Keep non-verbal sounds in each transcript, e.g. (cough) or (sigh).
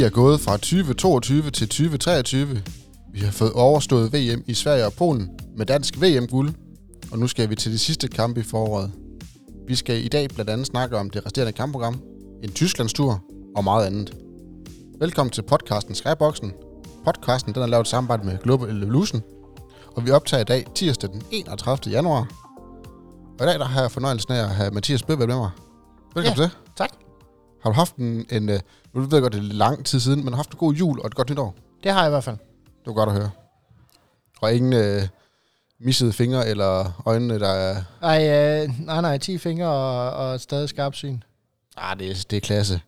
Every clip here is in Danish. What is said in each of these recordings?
Vi er gået fra 2022 til 2023. Vi har fået overstået VM i Sverige og Polen med dansk VM-guld, og nu skal vi til de sidste kampe i foråret. Vi skal i dag blandt andet snakke om det resterende kampprogram, en Tysklandstur og meget andet. Velkommen til podcasten Skyboxen. Podcasten den er lavet i samarbejde med Global Evolution, og vi optager i dag tirsdag den 31. januar. Og i dag der har jeg fornøjelsen af at have Mathias Bøbel med mig. Velkommen Ja, til. Har du haft en, en øh, nu ved jeg godt, det er lang tid siden, men har du haft en god jul og et godt nytår? Det har jeg i hvert fald. Det var godt at høre. Og ingen øh, missede fingre eller øjnene, der er... Ej, øh, nej, nej, 10 fingre og, og stadig skarp syn. Ah, det er, det er klasse.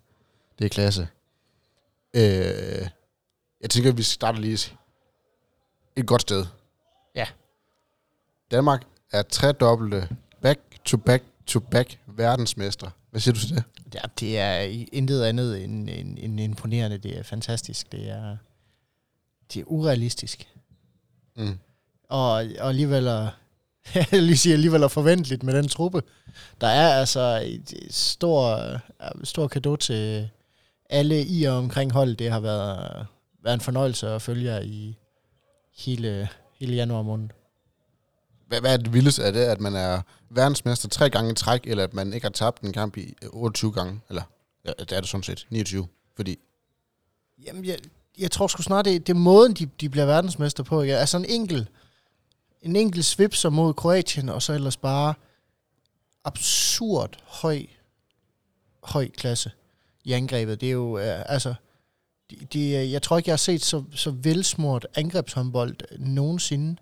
Det er klasse. Øh, jeg tænker, at vi starter lige et godt sted. Ja. Danmark er tredobbelte back-to-back-to-back verdensmester. Hvad siger du til det? Ja, det er intet andet end, end, end imponerende. Det er fantastisk. Det er, det er urealistisk. Mm. Og, og alligevel (laughs) er, lige sige, alligevel er forventeligt med den truppe. Der er altså et, et stor, øh, stor kado til alle i og omkring holdet. Det har været, været en fornøjelse at følge jer i hele, hele januar måned. Hvad, hvad er det vildeste? Er det, at man er verdensmester tre gange i træk, eller at man ikke har tabt en kamp i 28 gange? Eller, ja, det er det sådan set, 29. Fordi, Jamen, jeg, jeg tror sgu snart, det, det er måden, de, de bliver verdensmester på. Ikke? Altså en enkelt, en enkelt svipser mod Kroatien, og så ellers bare absurd høj, høj klasse i angrebet. Det er jo, øh, altså, de, de, jeg tror ikke, jeg har set så, så velsmurt angrebshåndbold nogensinde.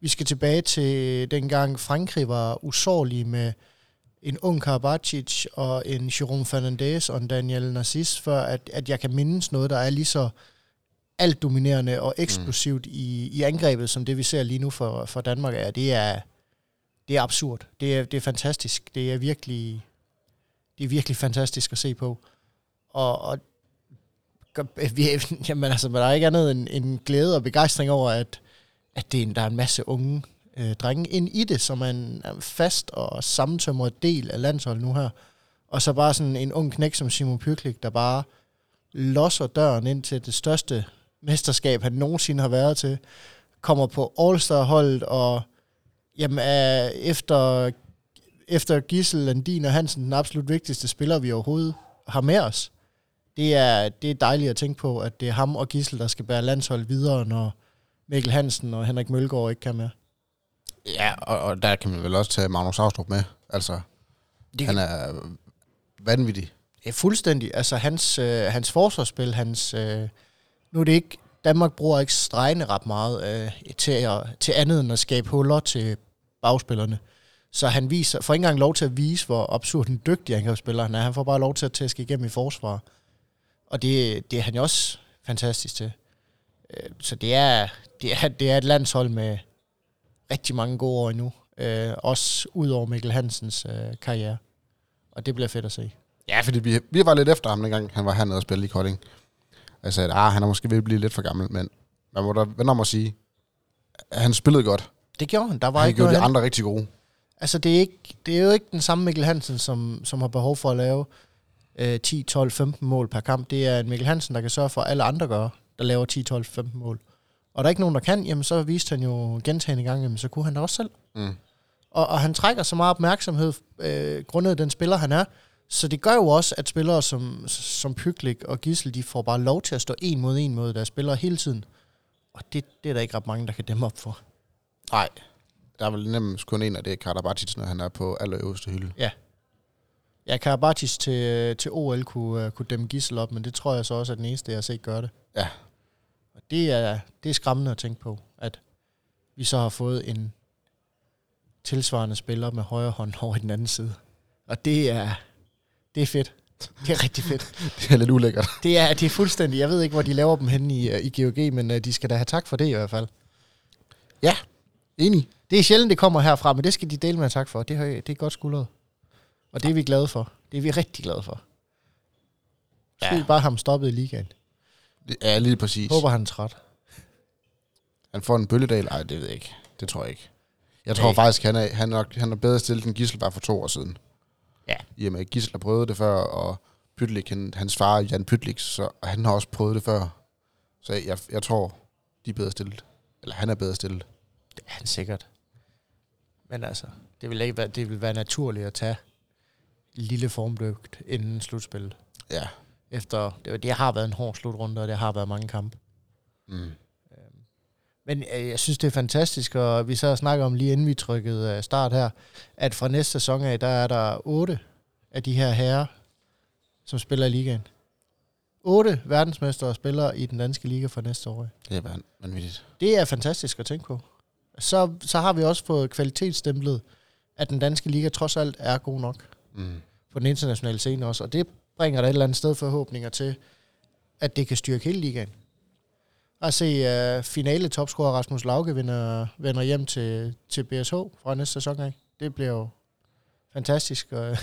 Vi skal tilbage til dengang Frankrig var usårlig med en ung Karabatic og en Jerome Fernandez og en Daniel Narcis, før at, at jeg kan mindes noget, der er lige så alt dominerende og eksplosivt mm. i, i angrebet, som det vi ser lige nu for, for Danmark er. Det er, det er absurd. Det er, det er fantastisk. Det er virkelig det er virkelig fantastisk at se på. Og, og (laughs) vi, jamen altså, der er ikke andet end, end glæde og begejstring over, at, at det er, en- der er en masse unge øh, drenge ind i det, som er en, er en fast og sammentømret del af landsholdet nu her. Og så bare sådan en ung knæk som Simon Pyrklik, der bare losser døren ind til det største mesterskab, han nogensinde har været til, kommer på All-Star-holdet, og jamen, er efter, efter Gissel, Landin og Hansen, den absolut vigtigste spiller, vi overhovedet har med os. Det er, det er dejligt at tænke på, at det er ham og Gissel, der skal bære landsholdet videre, når Mikkel Hansen og Henrik Mølgaard ikke kan mere. ja, og, og der kan man vel også tage Magnus Austrup med. Altså, Det, han er vanvittig. Ja, fuldstændig. Altså hans, øh, hans forsvarsspil, hans... Øh, nu er det ikke... Danmark bruger ikke stregene ret meget øh, til, at, til andet end at skabe huller til bagspillerne. Så han viser, får ikke engang lov til at vise, hvor absurd en dygtig angrebsspiller han er. Han får bare lov til at tæske igennem i forsvar. Og det, det er han jo også fantastisk til. Øh, så det er, det, er, det er et landshold med rigtig mange gode år endnu. Øh, også ud over Mikkel Hansens øh, karriere. Og det bliver fedt at se. Ja, fordi vi, vi var lidt efter ham, dengang han var hernede og spille i Kolding. Jeg sagde, at ah, han er måske ved at blive lidt for gammel, men man må da vende om at sige, at han spillede godt. Det gjorde han. Der var Han ikke gjorde de andre rigtig gode. Altså, det er, ikke, det er jo ikke den samme Mikkel Hansen, som, som har behov for at lave øh, 10, 12, 15 mål per kamp. Det er en Mikkel Hansen, der kan sørge for, at alle andre gør, der laver 10, 12, 15 mål. Og der er ikke nogen, der kan, jamen så viste han jo gentagende gange, jamen så kunne han da også selv. Mm. Og, og han trækker så meget opmærksomhed, øh, grundet den spiller, han er. Så det gør jo også, at spillere som, som Pyklik og Gissel, de får bare lov til at stå en mod en mod deres spillere hele tiden. Og det, det er der ikke ret mange, der kan dæmme op for. Nej, der er vel nemt kun en af det, er Karabatic, når han er på allerøverste hylde. Ja, Karabatis til, til OL kunne, uh, kunne dæmme Gissel op, men det tror jeg så også er den eneste, jeg har set gøre det. Ja. Det er, det er skræmmende at tænke på, at vi så har fået en tilsvarende spiller med højre hånd over i den anden side. Og det er, det er fedt. Det er rigtig fedt. (laughs) Det er lidt ulækkert. Det er, det er fuldstændig, jeg ved ikke, hvor de laver dem henne i, øh, i GOG, men uh, de skal da have tak for det i hvert fald. Enig. Det er sjældent, det kommer herfra, men det skal de dele med tak for. Det, har, det er godt skuldret. Og det er vi glade for. Det er vi rigtig glade for. Så Ja. bare ham stoppet i ligaen. Er lige præcis. Håber, han er træt. Han får en bølledal? Nej, det ved jeg ikke. Det tror jeg ikke. Jeg tror Nej. faktisk, han er, han, er nok, han er bedre stillet end Gissel bare for to år siden. Ja. I og med, at Gissel har prøvet det før, og Pytlik, han, hans far er Jan Pytlik, så og han har også prøvet det før. Så jeg, jeg tror, de er bedre stillet. Eller han er bedre stillet. Det er han sikkert. Men altså, det vil, ikke være, det vil være naturligt at tage lille formdygt inden slutspillet. Ja. Efter, det, det har været en hård slutrunde, og det har været mange kampe. Mm. Men øh, jeg synes, det er fantastisk, og vi så snakker om lige inden vi trykkede øh, start her, at fra næste sæson af, der er der otte af de her herrer, som spiller i ligaen. Otte verdensmestre spiller i den danske liga for næste år. Det er van- vanvittigt. Det er fantastisk at tænke på. Så, så har vi også fået kvalitetsstemplet, at den danske liga trods alt er god nok Mm. på den internationale scene også, og det bringer der et eller andet sted forhåbninger til, at det kan styrke hele ligaen. At se uh, finale topscorer Rasmus Lauke vender, vender hjem til, til BSH fra næste sæson af. Det bliver jo fantastisk, og,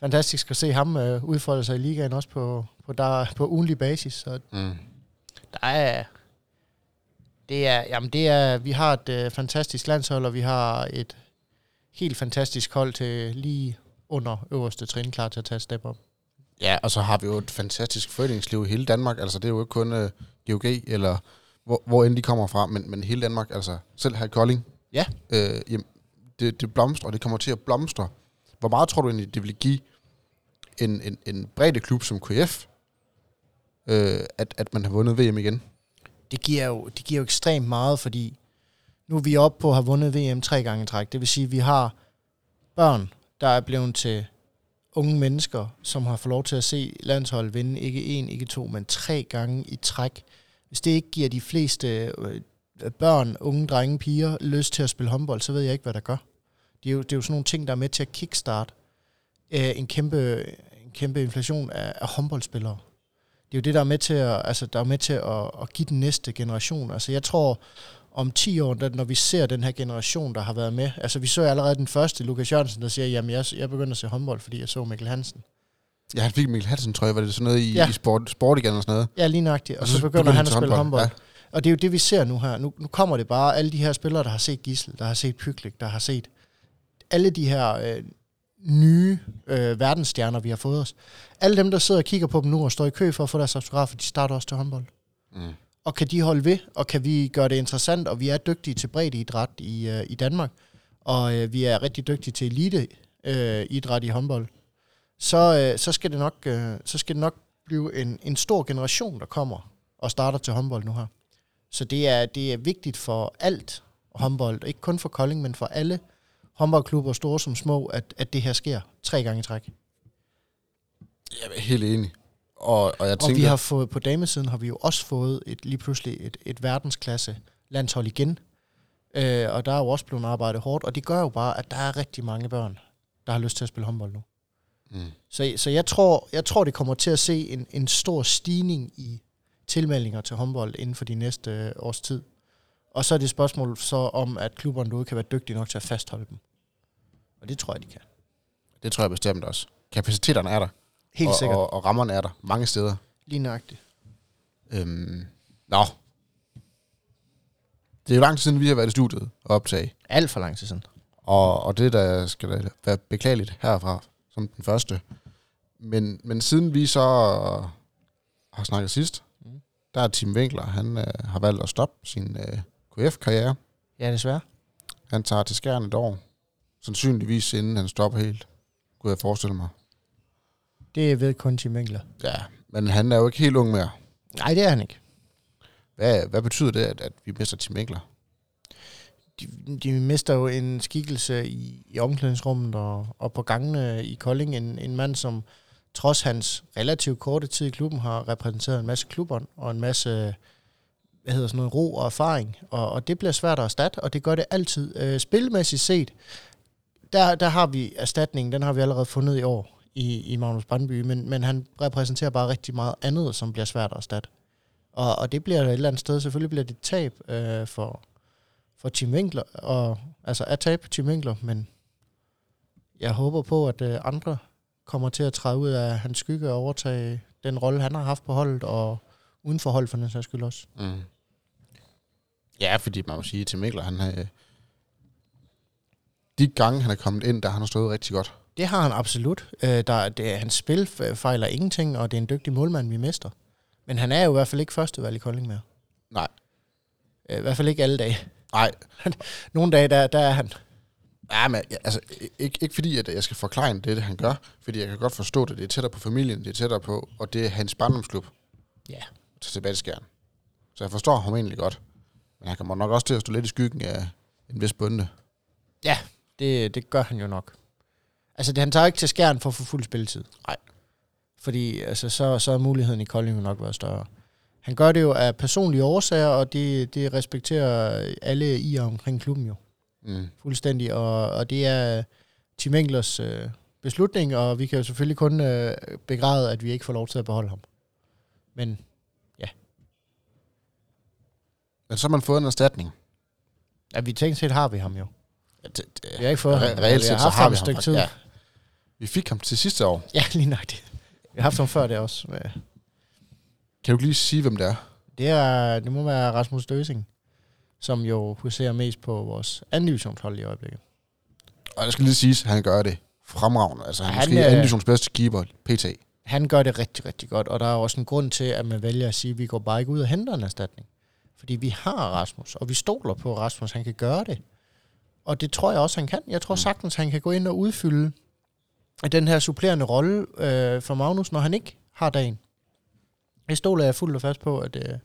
fantastisk at se ham uh, udfolde sig i ligaen også på, på, der, på ugenlig basis. Så Mm. der er, det er, jamen det er, vi har et øh, fantastisk landshold, og vi har et helt fantastisk hold til lige under øverste trin, klar til at tage et step op. Ja, og så har vi jo et fantastisk foreningsliv i hele Danmark. Altså, det er jo ikke kun uh, GOG, eller hvor, hvor end de kommer fra, men, men hele Danmark, altså selv her i Kolding. Ja. Øh, jamen, det, det blomstrer, og det kommer til at blomstre. Hvor meget tror du egentlig, det vil give en, en, en bredde klub som KF, øh, at, at man har vundet VM igen? Det giver, jo, det giver jo ekstremt meget, fordi nu er vi oppe på at have vundet VM tre gange i træk. Det vil sige, at vi har børn, der er blevet til unge mennesker, som har fået lov til at se landsholdet vinde ikke en, ikke to, men tre gange i træk. Hvis det ikke giver de fleste øh, børn, unge drenge, piger lyst til at spille håndbold, så ved jeg ikke, hvad der gør. Det er jo, det er jo sådan nogle ting, der er med til at kickstart øh, en, kæmpe, en kæmpe inflation af, af håndboldspillere. Det er jo det, der er med til at, altså, der er med til at, at give den næste generation. Altså jeg tror, om 10 år, da, når vi ser den her generation, der har været med, altså vi så allerede den første, Lukas Jørgensen, der siger, jamen jeg, jeg begyndte at se håndbold, fordi jeg så Mikkel Hansen. Ja, han fik Mikkel Hansen, tror jeg, var det sådan noget i, Ja. i sport, sport igen og sådan noget. Ja, lige nøjagtigt. Og, og så, så begynder han at spille håndbold. Ja. Og det er jo det, vi ser nu her. Nu, nu kommer det bare, alle de her spillere, der har set Gissel, der har set Pyklik, der har set alle de her øh, nye øh, verdensstjerner, vi har fået os. Alle dem, der sidder og kigger på dem nu og står i kø for at få deres autografer, de starter også til håndbold. Mm. Og kan de holde ved, og kan vi gøre det interessant, og vi er dygtige til breddeidræt i, øh, i Danmark, og øh, vi er rigtig dygtige til elite øh, idræt i håndbold, så, øh, så, skal det nok, øh, så skal det nok blive en, en stor generation, der kommer og starter til håndbold nu her. Så det er, det er vigtigt for alt håndbold, ikke kun for Kolding, men for alle håndboldklubber, store som små, at, at det her sker tre gange i træk. Jeg er helt enig. Og, og jeg Og tænker, vi har fået, på damesiden har vi jo også fået et, lige pludselig et, et verdensklasse landshold igen. Øh, og der er jo også blevet arbejdet hårdt, og det gør jo bare, at der er rigtig mange børn, der har lyst til at spille håndbold nu. mm. Så, så jeg, tror, jeg tror, det kommer til at se en, en stor stigning i tilmeldinger til håndbold inden for de næste øh, års tid. Og så er det et spørgsmål så om, at klubberne derude kan være dygtige nok til at fastholde dem. Og det tror jeg, de kan. det tror jeg bestemt også. Kapaciteterne er der. Helt og, sikkert. Og, og rammerne er der mange steder. Lige nøjagtigt. Øhm, nå. Det er jo lang tid siden, vi har været i studiet og optage. Alt for lang tid siden. Og, og det der skal da være beklageligt herfra, som den første. Men, men siden vi så har snakket sidst, Mm. der er Tim Winkler, han øh, har valgt at stoppe sin øh, KF-karriere. Ja, desværre. Han tager til skærn et år. Sandsynligvis inden han stopper helt, kunne jeg forestille mig. Det ved kun Tim Winkler. Ja, men han er jo ikke helt ung mere. Nej, det er han ikke. Hvad, hvad betyder det, at, at vi mister Tim Winkler? de, de mister jo en skikkelse i, i omklædningsrummet og, og på gangene i Kolding. En, en mand, som trods hans relativt korte tid i klubben har repræsenteret en masse klubber og en masse hvad hedder sådan noget, ro og erfaring. Og, og det bliver svært at erstatte, og det gør det altid. Øh, spilmæssigt set, der, der har vi erstatningen, den har vi allerede fundet i år i, i Magnus Brandby, men, men han repræsenterer bare rigtig meget andet, som bliver svært at erstatte. Og, og det bliver et eller andet sted, selvfølgelig bliver det tab øh, for, for Tim Winkler, og, altså at tabe Tim Winkler, men jeg håber på, at øh, andre kommer til at træde ud af hans skygge og overtage den rolle, han har haft på holdet, og uden for holdet for den sags skyld også. Mm. Ja, fordi man må sige, at Tim Winkler, han har... De gange, han er kommet ind, der har han stået rigtig godt. Det har han absolut. Øh, der, det, hans spil fejler ingenting, og det er en dygtig målmand, vi mister. Men han er jo i hvert fald ikke førstevalg i Kolding mere. Nej. Øh, I hvert fald ikke alle dage. Nej, (laughs) Nogle dage, der, der er han. Ja, men altså, ikke, ikke fordi, at jeg skal forklare det, det, han gør, fordi jeg kan godt forstå det. Det er tættere på familien, det er tættere på, og det er hans barndomsklub Ja. til tilbage til skjern. Så jeg forstår ham egentlig godt. Men han kommer nok også til at stå lidt i skyggen af en vis bunde. Ja, det, det gør han jo nok. Altså, det, han tager ikke til skærn for at få fuld spilletid. Nej. Fordi altså, så, så er muligheden i Kolding jo nok været større. Han gør det jo af personlige årsager, og det, det respekterer alle i og omkring klubben jo. Mm. Fuldstændig. Og, og det er Tim Englers øh, beslutning, og vi kan jo selvfølgelig kun øh, begræde, at vi ikke får lov til at beholde ham. Men Men så har man fået en erstatning. ja, vi tænkt set har vi ham jo. Ja, det, det, Vi har ikke fået ham. re- reelt set, så har vi ham. tid. Ja. Vi fik ham til sidste år. Ja, lige nok det. Vi har haft ham før det også. Kan du lige sige, hvem det er? Det, er, det må være Rasmus Døsing, som jo huserer mest på vores anden divisionshold i øjeblikket. Og det skal lige siges, at han gør det fremragende. Altså, han er Han, måske øh, anden divisions bedste keeper, PT. Han gør det rigtig, rigtig godt, og der er også en grund til, at man vælger at sige, at vi går bare ikke ud og henter en erstatning. Fordi vi har Rasmus, og vi stoler på, Rasmus han kan gøre det. Og det tror jeg også, han kan. Jeg tror sagtens, han kan gå ind og udfylde den her supplerende rolle øh, for Magnus, når han ikke har dagen. Det stoler jeg fuldt og fast på, at, øh,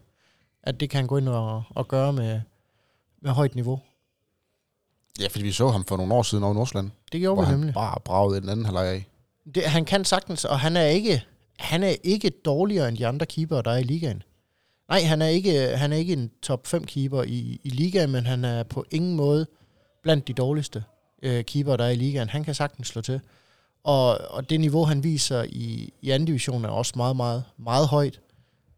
at det kan han gå ind og, og gøre med, med højt niveau. Ja, fordi vi så ham for nogle år siden over i Nordsjælland, Det gjorde vi han nemlig. bare bragede den anden halvleg af. Det, han kan sagtens, og han er ikke han er ikke dårligere end de andre keeper, der er i ligaen. Nej, han er ikke, han er ikke en top 5 keeper i, i ligaen, men han er på ingen måde blandt de dårligste øh, keeper, der er i ligaen. Han kan sagtens slå til. Og, og det niveau, han viser i, i anden division, er også meget, meget, meget højt.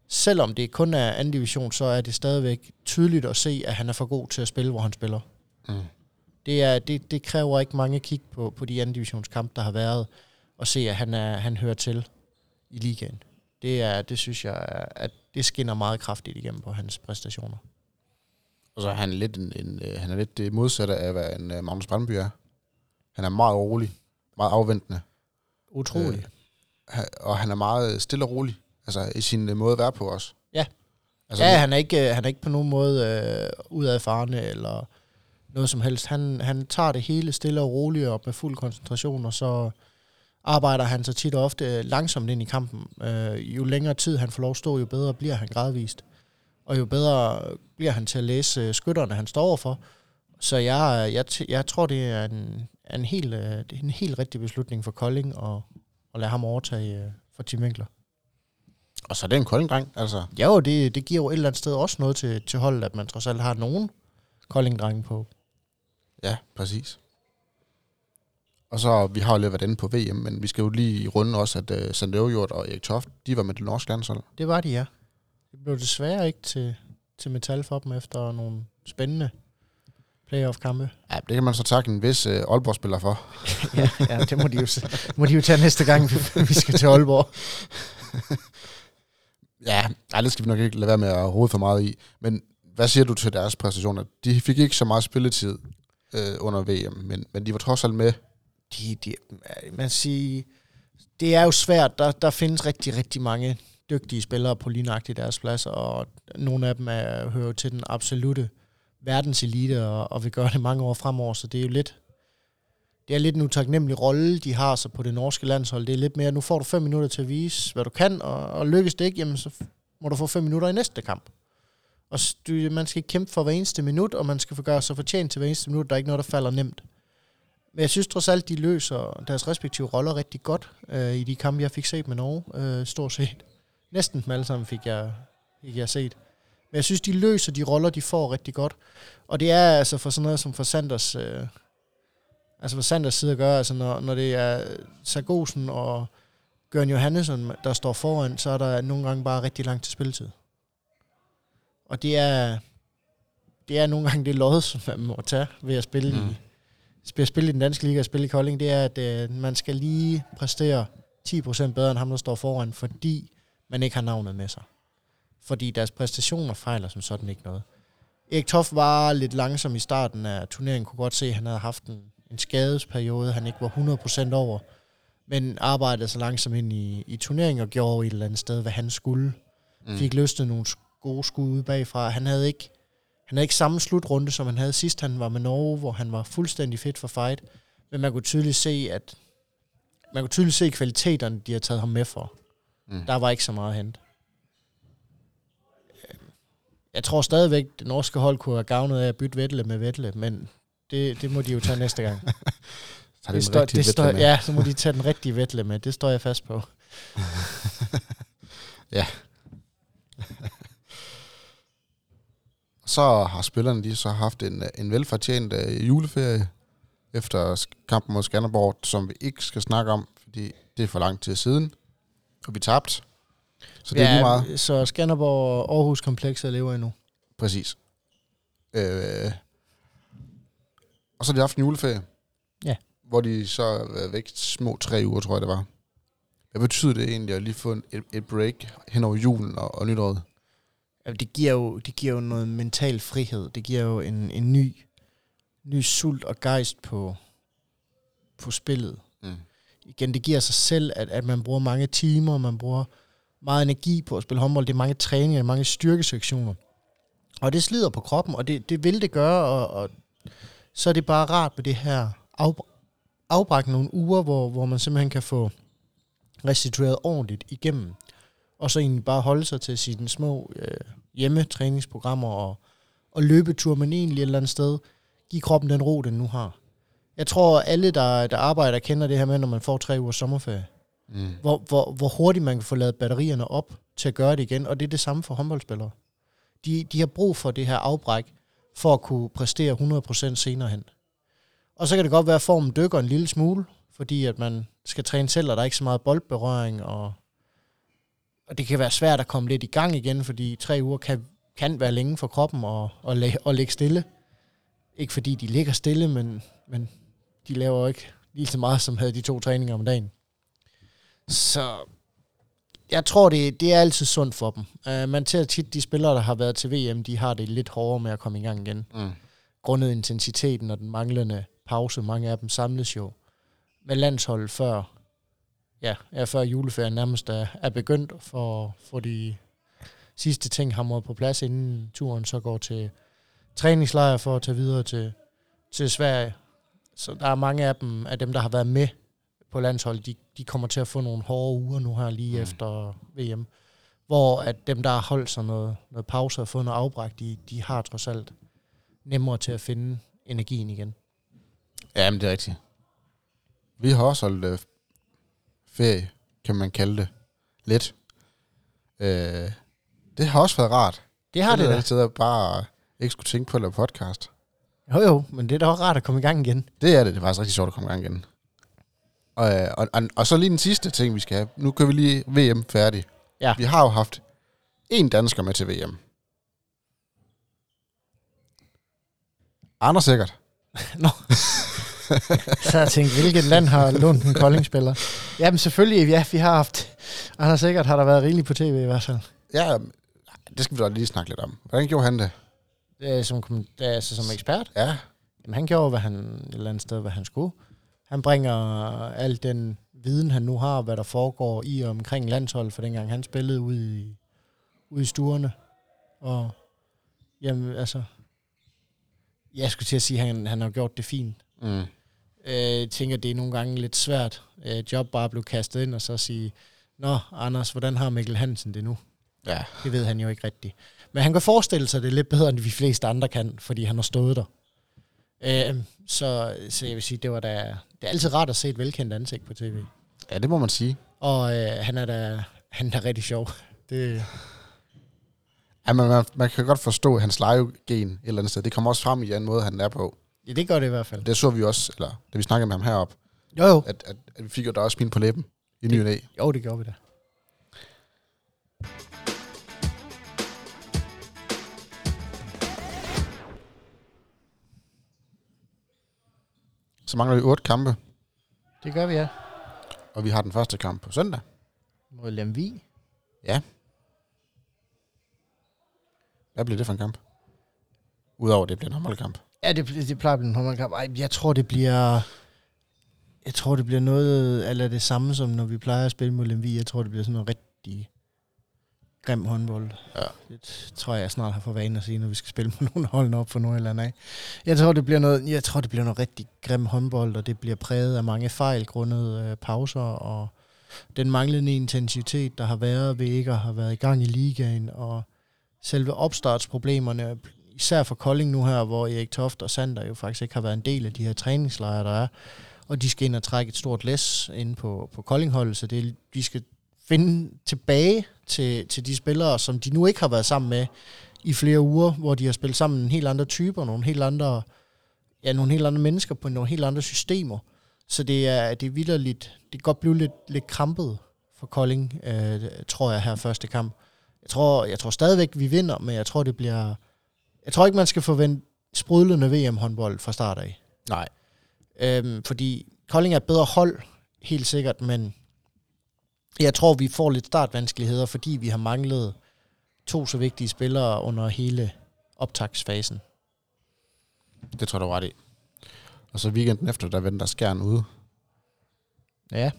Selvom det kun er anden division, så er det stadigvæk tydeligt at se, at han er for god til at spille, hvor han spiller. Mm. Det, er, det, det kræver ikke mange kig på, på de anden divisionskampe, der har været, og se, at han, er, han hører til i ligaen. Det, er, det synes jeg, at det skinner meget kraftigt igennem på hans præstationer. Og så er han lidt, en, en, øh, han er lidt det modsatte af, hvad en uh, Magnus Brandby er. Han er meget rolig, meget afventende, Utroligt. Øh, og han er meget stille og rolig, altså i sin uh, måde at være på os. Ja. Altså, ja, han er ikke, øh, han er ikke på nogen måde øh, udadfarende eller noget som helst. Han, han tager det hele stille og roligt og med fuld koncentration, og så arbejder han så tit og ofte langsomt ind i kampen. Øh, jo længere tid han får lov at stå, jo bedre bliver han gradvist. Og jo bedre bliver han til at læse øh, skytterne, han står overfor. Så jeg, jeg, jeg tror, det er en, en, helt, øh, det er en helt rigtig beslutning for Kolding at, at lade ham overtage øh, for Tim Winkler. Og så er det en kolding altså. Ja, jo, det, det giver jo et eller andet sted også noget til, til holdet, at man trods alt har nogen kolding på. Ja, præcis. Og så, vi har jo lidt været inde på VM, men vi skal jo lige runde også, at uh, Sand Øvjord og Erik Toft, de var med det norske landshold. Det var de, ja. Det blev desværre ikke til, til metal for dem efter nogle spændende playoff-kampe. Ja, det kan man så takke en vis uh, Aalborg-spiller for. (laughs) ja, ja, det må de, jo, må de jo tage næste gang, vi, vi skal til Aalborg. (laughs) Ja, ej, det skal vi nok ikke lade være med at rode for meget i. Men hvad siger du til deres præstationer? De fik ikke så meget spilletid øh, under VM, men, men de var trods alt med. De, de, man siger, det er jo svært. Der, der findes rigtig, rigtig mange dygtige spillere på lige nøjagtigt deres plads, og nogle af dem er, hører til den absolute verdenselite, og, og vil gøre det mange år fremover, så det er jo lidt, det er lidt en utaknemmelig rolle, de har så på det norske landshold. Det er lidt mere, nu får du fem minutter til at vise, hvad du kan, og, og lykkes det ikke, jamen så må du få fem minutter i næste kamp. Og du, man skal kæmpe for hver eneste minut, og man skal få gøre sig fortjent til hver eneste minut. Der er ikke noget, der falder nemt. Men jeg synes trods alt, de løser deres respektive roller rigtig godt øh, i de kampe, jeg fik set med Norge, øh, stort set. Næsten dem alle sammen fik jeg, fik jeg set. Men jeg synes, de løser de roller, de får rigtig godt. Og det er altså for sådan noget som for Sanders, øh, altså for Sanders side at gøre, altså når, når det er Sargosen og Gørn Johannesson, der står foran, så er der nogle gange bare rigtig langt til spilletid. Og det er, det er nogle gange det lod, som man må tage ved at spille, mm. I, ved at spille i den danske liga og spille i Kolding, det er, at øh, man skal lige præstere 10% bedre end ham, der står foran, fordi man ikke har navnet med sig. Fordi deres præstationer fejler som sådan ikke noget. Erik Toff var lidt langsom i starten af turneringen, kunne godt se, at han havde haft en, en skadesperiode, han ikke var 100% over, men arbejdede så langsomt ind i, i turneringen og gjorde et eller andet sted, hvad han skulle. Mm. Fik løstet nogle gode skud bagfra. Han havde ikke han havde ikke samme slutrunde, som han havde sidst, han var med Norge, hvor han var fuldstændig fit for fight. Men man kunne tydeligt se, at man kunne tydeligt se kvaliteterne, de har taget ham med for. Mm. Der var ikke så meget hent. Jeg tror stadigvæk, det norske hold kunne have gavnet af at bytte Vettel med Vettel, men det, det må de jo tage næste gang. (laughs) Så det står, det står, ja, så må de tage den rigtige Vettel med. Det står jeg fast på. (laughs) ja. (laughs) så har spillerne de så haft en, en velfortjent uh, juleferie efter kampen mod Skanderborg, som vi ikke skal snakke om, fordi det er for lang tid siden, og vi tabte. Så det ja, er lige meget. Så Skanderborg og Aarhus komplekset lever endnu. Præcis. Øh, og så har de haft en juleferie. Ja. Hvor de så har været væk små tre uger, tror jeg det var. Hvad betyder det egentlig at lige få en, et, break hen over julen og, og nytåret? Det, giver jo, det giver jo noget mental frihed. Det giver jo en, en ny, ny sult og gejst på, på spillet. Mm. Igen, det giver sig selv, at, at man bruger mange timer, man bruger meget energi på at spille håndbold. Det er mange træninger, mange styrkesektioner. Og det slider på kroppen, og det, det vil det gøre, og, og så er det bare rart med det her af, afbrække nogle uger, hvor, hvor man simpelthen kan få restitueret ordentligt igennem. Og så egentlig bare holde sig til sine små øh, hjemmetræningsprogrammer og, og løbetur, men egentlig et eller andet sted give kroppen den ro, den nu har. Jeg tror, alle, der, der arbejder, kender det her med, når man får tre uger sommerferie. Mm. Hvor, hvor, hvor hurtigt man kan få lavet batterierne op til at gøre det igen, og det er det samme for håndboldspillere. De, de har brug for det her afbræk, for at kunne præstere 100% senere hen. Og så kan det godt være, at formen dykker en lille smule, fordi at man skal træne selv, og der er ikke så meget boldberøring, og, og det kan være svært at komme lidt i gang igen, fordi tre uger kan, kan være længe for kroppen at, at, læ- at ligge stille. Ikke fordi de ligger stille, men, men de laver jo ikke lige så meget, som havde de to træninger om dagen. Så jeg tror, det, det er altid sundt for dem. Uh, man ser tit, de spillere, der har været til VM, de har det lidt hårdere med at komme i gang igen. Mm. Grundet intensiteten og den manglende pause. Mange af dem samles jo med landshold før, ja, ja, før juleferien nærmest er, er begyndt, for at få de sidste ting hamret på plads, inden turen så går til træningslejr for at tage videre til, til Sverige. Så der er mange af dem, af dem, der har været med på landsholdet, de, de kommer til at få nogle hårde uger nu her lige mm. efter VM. Hvor at dem, der har holdt sig noget, noget pause og fået noget afbræk, de, de har trods alt nemmere til at finde energien igen. Ja, men det er rigtigt. Vi har også holdt øh, ferie, kan man kalde det. Lidt. Øh, det har også været rart. Det har det, det da. at bare ikke skulle tænke på at lave podcast. Jo jo, men det er da også rart at komme i gang igen. Det er det. Det er faktisk rigtig sjovt at komme i gang igen. Og, og, og, og så lige den sidste ting, vi skal have. Nu kan vi lige VM færdig. Ja. Vi har jo haft en dansker med til VM. Anders sikkert. (laughs) Nå. så jeg tænkte, hvilket land har lånt en koldingspiller? Jamen selvfølgelig, ja, vi har haft... Anders sikkert har der været rigeligt på tv i hvert fald. Ja, det skal vi da lige snakke lidt om. Hvordan gjorde han det? det er som, det er, altså, som ekspert? Ja. Jamen, han gjorde, hvad han, et eller andet sted, hvad han skulle. Han bringer al den viden, han nu har, hvad der foregår i og omkring landsholdet, for dengang han spillede ude i, ude i stuerne. Og jamen, altså, jeg skulle til at sige, at han, han har gjort det fint. Mm. Øh, jeg tænker, det er nogle gange lidt svært øh, job bare at blive kastet ind og så sige, Nå, Anders, hvordan har Mikkel Hansen det nu? Ja. Det ved han jo ikke rigtigt. Men han kan forestille sig det lidt bedre, end de fleste andre kan, fordi han har stået der. Øh, så, så jeg vil sige, det var da, det er altid rart at se et velkendt ansigt på tv. Ja, det må man sige. Og øh, han er da han er da rigtig sjov. Det, ja, man, man, man, kan godt forstå hans live-gen et eller andet sted. Det kommer også frem i en måde, han er på. Ja, det gør det i hvert fald. Det så vi også, eller da vi snakkede med ham heroppe. Jo, jo. At, at, at vi fik jo da også smil på læben i ny Jo, det gjorde vi da. Så mangler vi otte kampe. Det gør vi, ja. Og vi har den første kamp på søndag. Mod Lemvi. Ja. Hvad bliver det for en kamp? Udover det bliver en håndboldkamp. Ja, det, det plejer at blive en håndboldkamp. Ej, jeg tror, det bliver... Jeg tror, det bliver noget eller det samme, som når vi plejer at spille mod Lemvi. Jeg tror, det bliver sådan noget rigtig grim håndbold. Ja. Det tror jeg, jeg snart har for vane at sige, når vi skal spille med (laughs) nogle holdene op for Nordjylland af. Jeg tror, det bliver noget, jeg tror, det bliver noget rigtig grim håndbold, og det bliver præget af mange fejl grundet øh, pauser og den manglende intensitet, der har været ved ikke at have været i gang i ligaen, og selve opstartsproblemerne, især for Kolding nu her, hvor Erik Toft og Sander jo faktisk ikke har været en del af de her træningslejre, der er, og de skal ind og trække et stort læs ind på, på Koldingholdet, så det, de skal finde tilbage til, til de spillere, som de nu ikke har været sammen med i flere uger, hvor de har spillet sammen med helt andre typer, nogle helt andre, ja, nogle helt andre mennesker på nogle helt andre systemer. Så det er, det er vidderligt, det kan godt blive lidt, lidt krampet for Kolding, øh, tror jeg, her første kamp. Jeg tror, jeg tror stadigvæk, vi vinder, men jeg tror, det bliver... Jeg tror ikke, man skal forvente sprudlende VM-håndbold fra start af. Nej. Øhm, fordi Kolding er et bedre hold, helt sikkert, men jeg tror, vi får lidt startvanskeligheder, fordi vi har manglet to så vigtige spillere under hele optagsfasen. Det tror du ret i. Og så weekenden efter, der venter Skjern ude. Ja.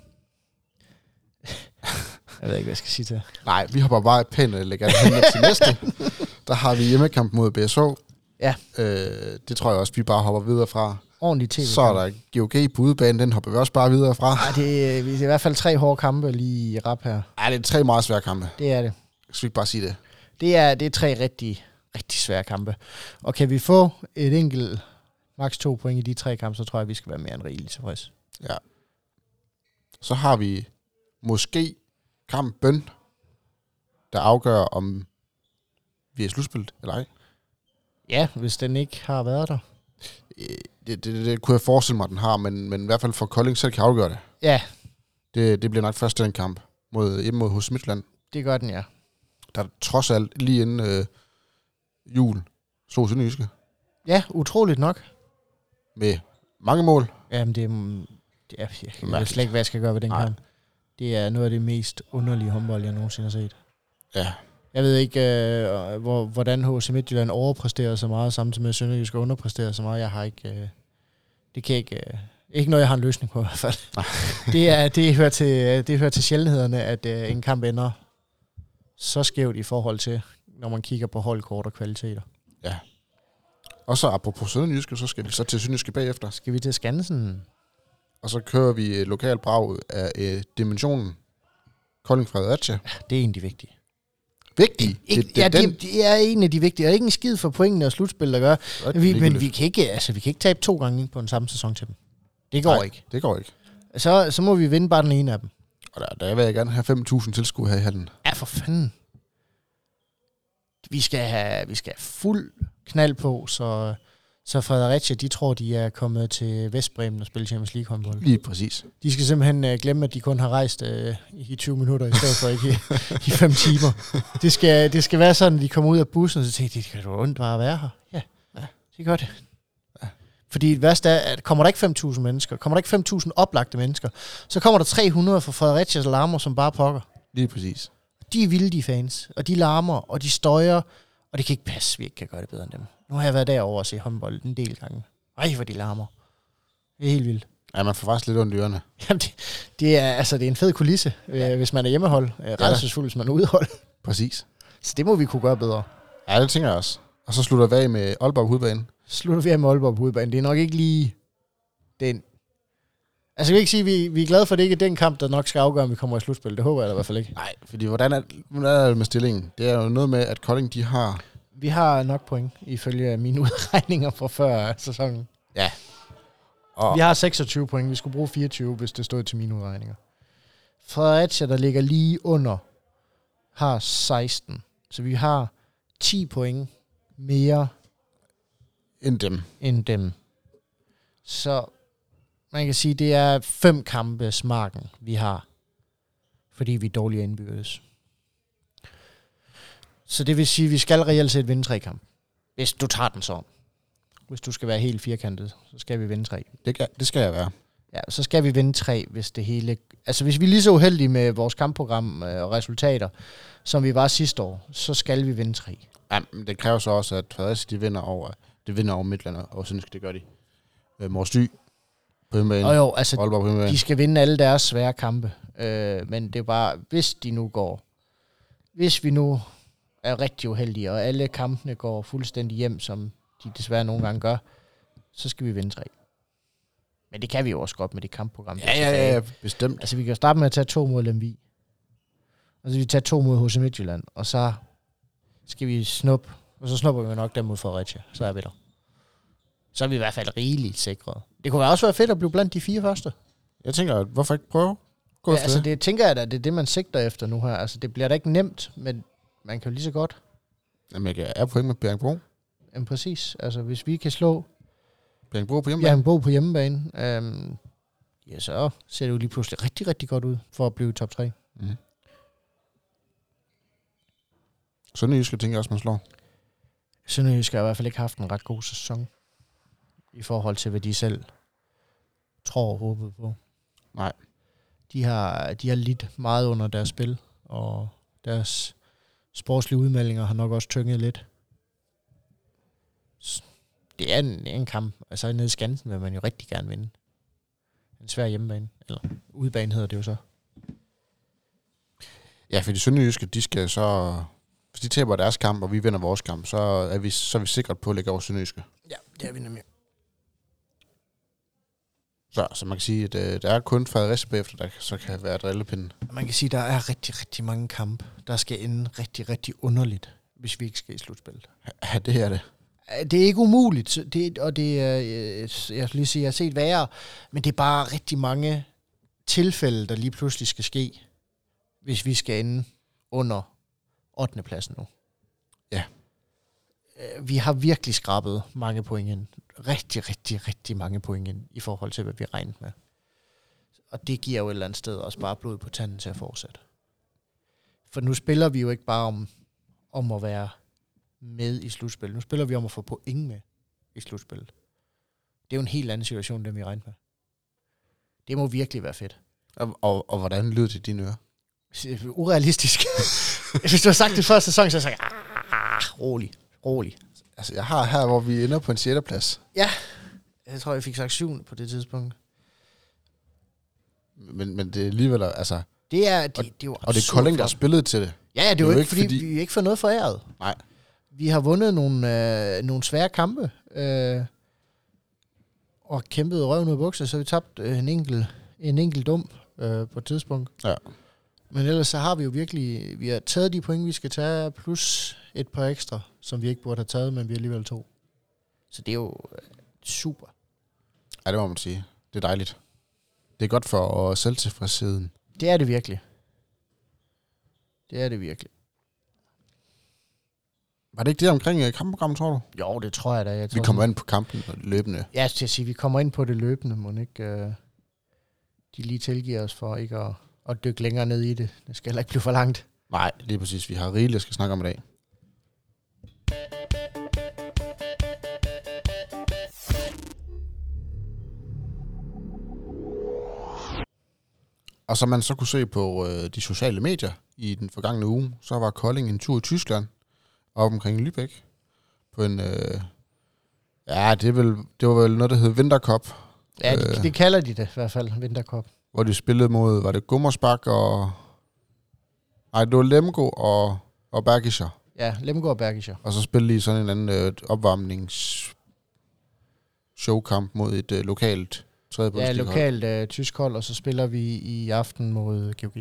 jeg ved ikke, hvad jeg skal sige til. Nej, vi hopper bare pænt elegant hen til næste. (laughs) Der har vi hjemmekamp mod BSO. Ja. Øh, det tror jeg også, vi bare hopper videre fra. Ordentlig tv. Så er der GOG på udebane, den hopper vi også bare videre fra. Ej, det, er, det er i hvert fald tre hårde kampe lige i rap her. Ej, det er tre meget svære kampe. Det er det. Skal vi ikke bare sige det? Det er, det er tre rigtig, rigtig svære kampe. Og kan vi få et enkelt, maks to point i de tre kampe, så tror jeg, vi skal være mere end rigeligt tilfreds. Ja. Så har vi måske kampen, der afgør, om vi er slutspillet eller ej. Ja, hvis den ikke har været der. Øh, Det, det, det, kunne jeg forestille mig, den har, men, men i hvert fald for Kolding selv kan afgøre det. Ja, Det, det bliver nok først den kamp mod, hjemme mod hos Midtland. det gør den, ja. Der er trods alt lige inden øh, jul slog Sønderjyske Ja, utroligt nok. med mange mål. Jamen, det er... det er jeg ved slet ikke, hvad jeg skal gøre ved den Nej. kamp. Det er noget af det mest underlige håndbold, jeg nogensinde har set. Ja, Jeg ved ikke, øh, hvor, hvordan HC Midtjylland overpræsterer så meget, samtidig med at Sønderjysk underpræsterer så meget. Jeg har ikke... Øh, det kan ikke... Øh, ikke noget, jeg har en løsning på i hvert fald. det, er, det, hører til, det hører til sjældenhederne, at øh, en kamp ender så skævt i forhold til, når man kigger på holdkort og kvaliteter. og så apropos Sønderjyske, så skal vi så til Sønderjyske bagefter. Skal vi til Skansen? Og så kører vi øh, lokal brag af øh, dimensionen. Kolding Fredericia. Det er egentlig vigtigt. Vigtig. Ikke, det, det, ja, den, er en af de vigtige. Er ikke en skid for pointene og slutspil, der gør. Vi, men vi kan, ikke, altså, vi kan ikke tabe to gange på en samme sæson til dem. Det går Nej, ikke. Det går ikke. Så, så må vi vinde bare den ene af dem. Og der, der vil jeg gerne have 5.000 tilskuere her i hallen. Ja, for fanden. Vi skal have, vi skal have fuld knald på, så, så Fredericia, de tror, de er kommet til Vestbremen og spille Champions League håndbold. Lige præcis. De skal simpelthen uh, glemme, at de kun har rejst uh, i 20 minutter, i stedet for ikke i, i 5 timer. Det skal, det skal være sådan, at de kommer ud af bussen, og så tænker de, det kan du ondt bare at være her. Ja, Ja. det gør det. Fordi det værste er, at kommer der ikke 5.000 mennesker, kommer der ikke 5.000 oplagte mennesker, så kommer der 300 fra Fredericias larmer, som bare pokker. Lige præcis. De er vilde, de fans, og de larmer, og de støjer, og det kan ikke passe, vi ikke kan gøre det bedre end dem. Nu har jeg været derovre og se håndbold en del gange. Ej, hvor de larmer. Det er helt vildt. Ja, man får faktisk lidt ondt i ørerne. Jamen, det, det, er, altså, det er en fed kulisse, ja. hvis man er hjemmehold. Øh, Redselsfuld, hvis man er udehold. Præcis. Så det må vi kunne gøre bedre. Ja, det tænker jeg også. Og så slutter vi af med Aalborg Hovedbane. Slutter vi af med Aalborg hovedbanen. Det er nok ikke lige den. Altså, jeg vil ikke sige, at vi, vi er glade for, at det ikke er den kamp, der nok skal afgøre, om vi kommer i slutspil. Det håber jeg da i hvert fald ikke. Nej, fordi hvordan er, hvordan er det med stillingen? Det er jo noget med, at Kolding, de har... Vi har nok point, ifølge mine (laughs) udregninger fra før sæsonen. Og, Vi har 26 point. Vi skulle bruge 24, hvis det stod til mine udregninger. Fredericia, der ligger lige under, har 16. Så vi har 10 point mere end dem. end dem. Så man kan sige, det er fem kampes marken, vi har, fordi vi er dårlige indbyrdes. Så det vil sige, at vi skal reelt set vinde tre kampe. Hvis du tager den så. Hvis du skal være helt firkantet, så skal vi vinde tre. Det, kan, det skal jeg være. Ja, så skal vi vinde tre, hvis det hele... Altså, hvis vi er lige så uheldige med vores kampprogram øh, og resultater, som vi var sidste år, så skal vi vinde tre. Ja, men det kræver så også, at Fredericia, de vinder over Det vinder over Midtland og Sønderjyske, det gør de. Øh, Mors Dy på hjemmebane. Og jo, altså, Aalborg på hjemmebane. de skal vinde alle deres svære kampe. Øh, men det er bare, hvis de nu går, hvis vi nu er rigtig uheldige, og alle kampene går fuldstændig hjem, som de desværre nogle gange gør, så skal vi vinde tre. Men det kan vi jo også godt med det kampprogram. Ja, ja, ja, ja, bestemt. Altså, vi kan starte med at tage to mod Lemvi. Og så vi tage to mod HC Midtjylland. Og så skal vi snuppe. Og så snupper vi nok dem mod Fredericia. Så er vi der. Så er vi i hvert fald rigeligt sikret. Det kunne også være fedt at blive blandt de fire første. Jeg tænker, hvorfor ikke prøve? Gå Ja, altså, det tænker jeg da, det er det, man sigter efter nu her. Altså, det bliver da ikke nemt, men man kan jo lige så godt. Jamen, jeg er point med Bjergbro. Jamen, præcis. Altså, hvis vi kan slå Bjergbro på hjemmebane. Bo på hjemmebane, øhm, ja, så ser det jo lige pludselig rigtig, rigtig godt ud for at blive top 3. Mm. Sønderjyske tænker jeg også, man slår. Sønderjysk har i hvert fald ikke haft en ret god sæson i forhold til, hvad de selv tror og håbede på. Nej. De har, de har lidt meget under deres spil, og deres sportslige udmeldinger har nok også tynget lidt. Det er en, en kamp. Altså nede i Skansen vil man jo rigtig gerne vinde. En svær hjemmebane. Eller udebane hedder det jo så. Ja, fordi Sønderjyske, de skal så... Hvis de taber deres kamp, og vi vinder vores kamp, så er vi, så er vi sikret på at lægge over Sønderjyske. Ja, det er vi nemlig. Så, så man kan sige, at øh, der er kun Fredericia bagefter, der så kan være drillepinde. Man kan sige, at der er rigtig, rigtig mange kampe, der skal ende rigtig, rigtig underligt, hvis vi ikke skal i slutspillet. Ja, det er det. Det er ikke umuligt, det, og det er, øh, jeg skal lige sige, jeg har set værre, men det er bare rigtig mange tilfælde, der lige pludselig skal ske, hvis vi skal ende under 8. pladsen nu. Ja. Øh, Vi har virkelig skrabet mange point ind. Rigtig, rigtig, rigtig mange point ind i forhold til, hvad vi regnede med. Og det giver jo et eller andet sted også bare blod på tanden til at fortsætte. For nu spiller vi jo ikke bare om, om at være med i slutspillet. Nu spiller vi om at få point med i slutspillet. Det er jo en helt anden situation, end den vi regnede med. Det må virkelig være fedt. Og, og, og hvordan lyder det i dine ører? Urealistisk. (laughs) Hvis du har sagt det første sæson, så har jeg ah, rolig, rolig. Altså, jeg har her, hvor vi ender på en 6. plads. Jeg tror, jeg fik sagt syvende på det tidspunkt. Men, men det er alligevel, altså... Det er, det, det er jo Og det er Kolding, der spillet til det. Ja, ja, det er jo ikke, fordi, fordi, vi ikke får noget foræret. Nej. Vi har vundet nogle, øh, nogle svære kampe, øh, og kæmpet røven ud af bukser, så vi tabt øh, en enkelt, en enkelt dum øh, på et tidspunkt. Ja. Men ellers så har vi jo virkelig, vi har taget de point, vi skal tage, plus et par ekstra, som vi ikke burde have taget, men vi alligevel to. Så det er jo øh, super. Ja, det må man sige. Det er dejligt. Det er godt for selvtilfredsheden. Det er det virkelig. Det er det virkelig. Var det ikke det omkring øh, kampprogrammet, tror du? Jo, det tror jeg da. Jeg Vi tror, kommer ind på kampen løbende. Ja, til at sige, vi kommer ind på det løbende, må ikke øh, de lige tilgiver os for ikke at, at dykke længere ned i det. Det skal heller ikke blive for langt. Nej, lige præcis. Vi har rigeligt at skal snakke om i dag. Og som man så kunne se på øh, de sociale medier i den forgangne uge, så var Kolding en tur i Tyskland, op omkring Lübeck, på en, øh, ja, det, vel, det var vel noget, der hed Vintercup, Ja, det, Øh. det kalder de det i hvert fald, Vinterkop. hvor de spillede mod, var det Gummersbak og, nej, det var Lemgo og, og Bergischer. Ja, Lemgo og Bergischer. Og så spillede de sådan en anden øh, opvarmnings showkamp mod et øh, lokalt Ja, tredjebundsligahold. lokalt øh, tysk hold, og så spiller vi i aften mod GOG.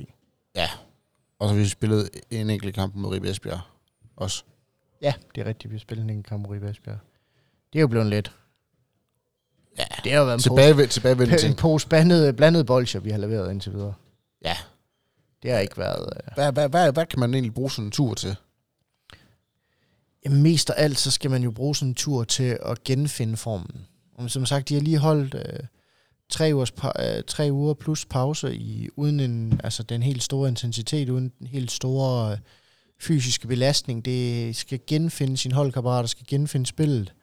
Og så har vi spillet en enkelt kamp mod Ribe Esbjerg også. Ja, det er rigtigt, vi spiller en kamp mod Ribe Esbjerg. Det er jo blevet lidt. Ja. Det har jo været en Tilbage, ved, tilbage ved (laughs) en pose blandet, blandet bolcher, vi har leveret indtil videre. Ja. Det har ikke været... Øh, Hvad, hvad, hvad, hvad kan man egentlig bruge sådan en tur til? Jamen, mest af alt, så skal man jo bruge sådan en tur til at genfinde formen. Og som sagt, de har lige holdt øh, tre, ugers pa- øh, tre uger plus pause i, uden en, altså den helt store intensitet, uden den helt store øh, fysiske belastning. Det skal genfinde sin holdkammerat, skal genfinde spillet.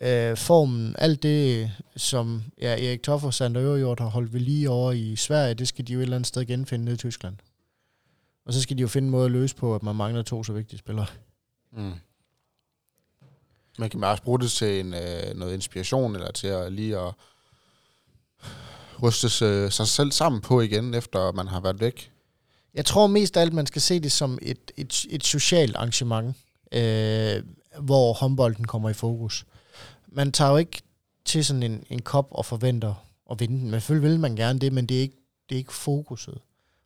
Øh, formen, alt det, som ja, Erik Toff og Sander Øverjord har holdt ved lige over i Sverige, det skal de jo et eller andet sted genfinde nede i Tyskland. Og så skal de jo finde en måde at løse på, at man mangler to så vigtige spillere. Mm. Man kan også bruge det til en, øh, noget inspiration, eller til at lige at ryste øh, sig selv sammen på igen, efter man har været væk. Jeg tror mest af alt, man skal se det som et, et, et socialt arrangement, øh, hvor håndbolden kommer i fokus. Man tager jo ikke til sådan en, en kop og forventer at vinde den. Men selvfølgelig vil man gerne det, men det er ikke, det er ikke fokuset.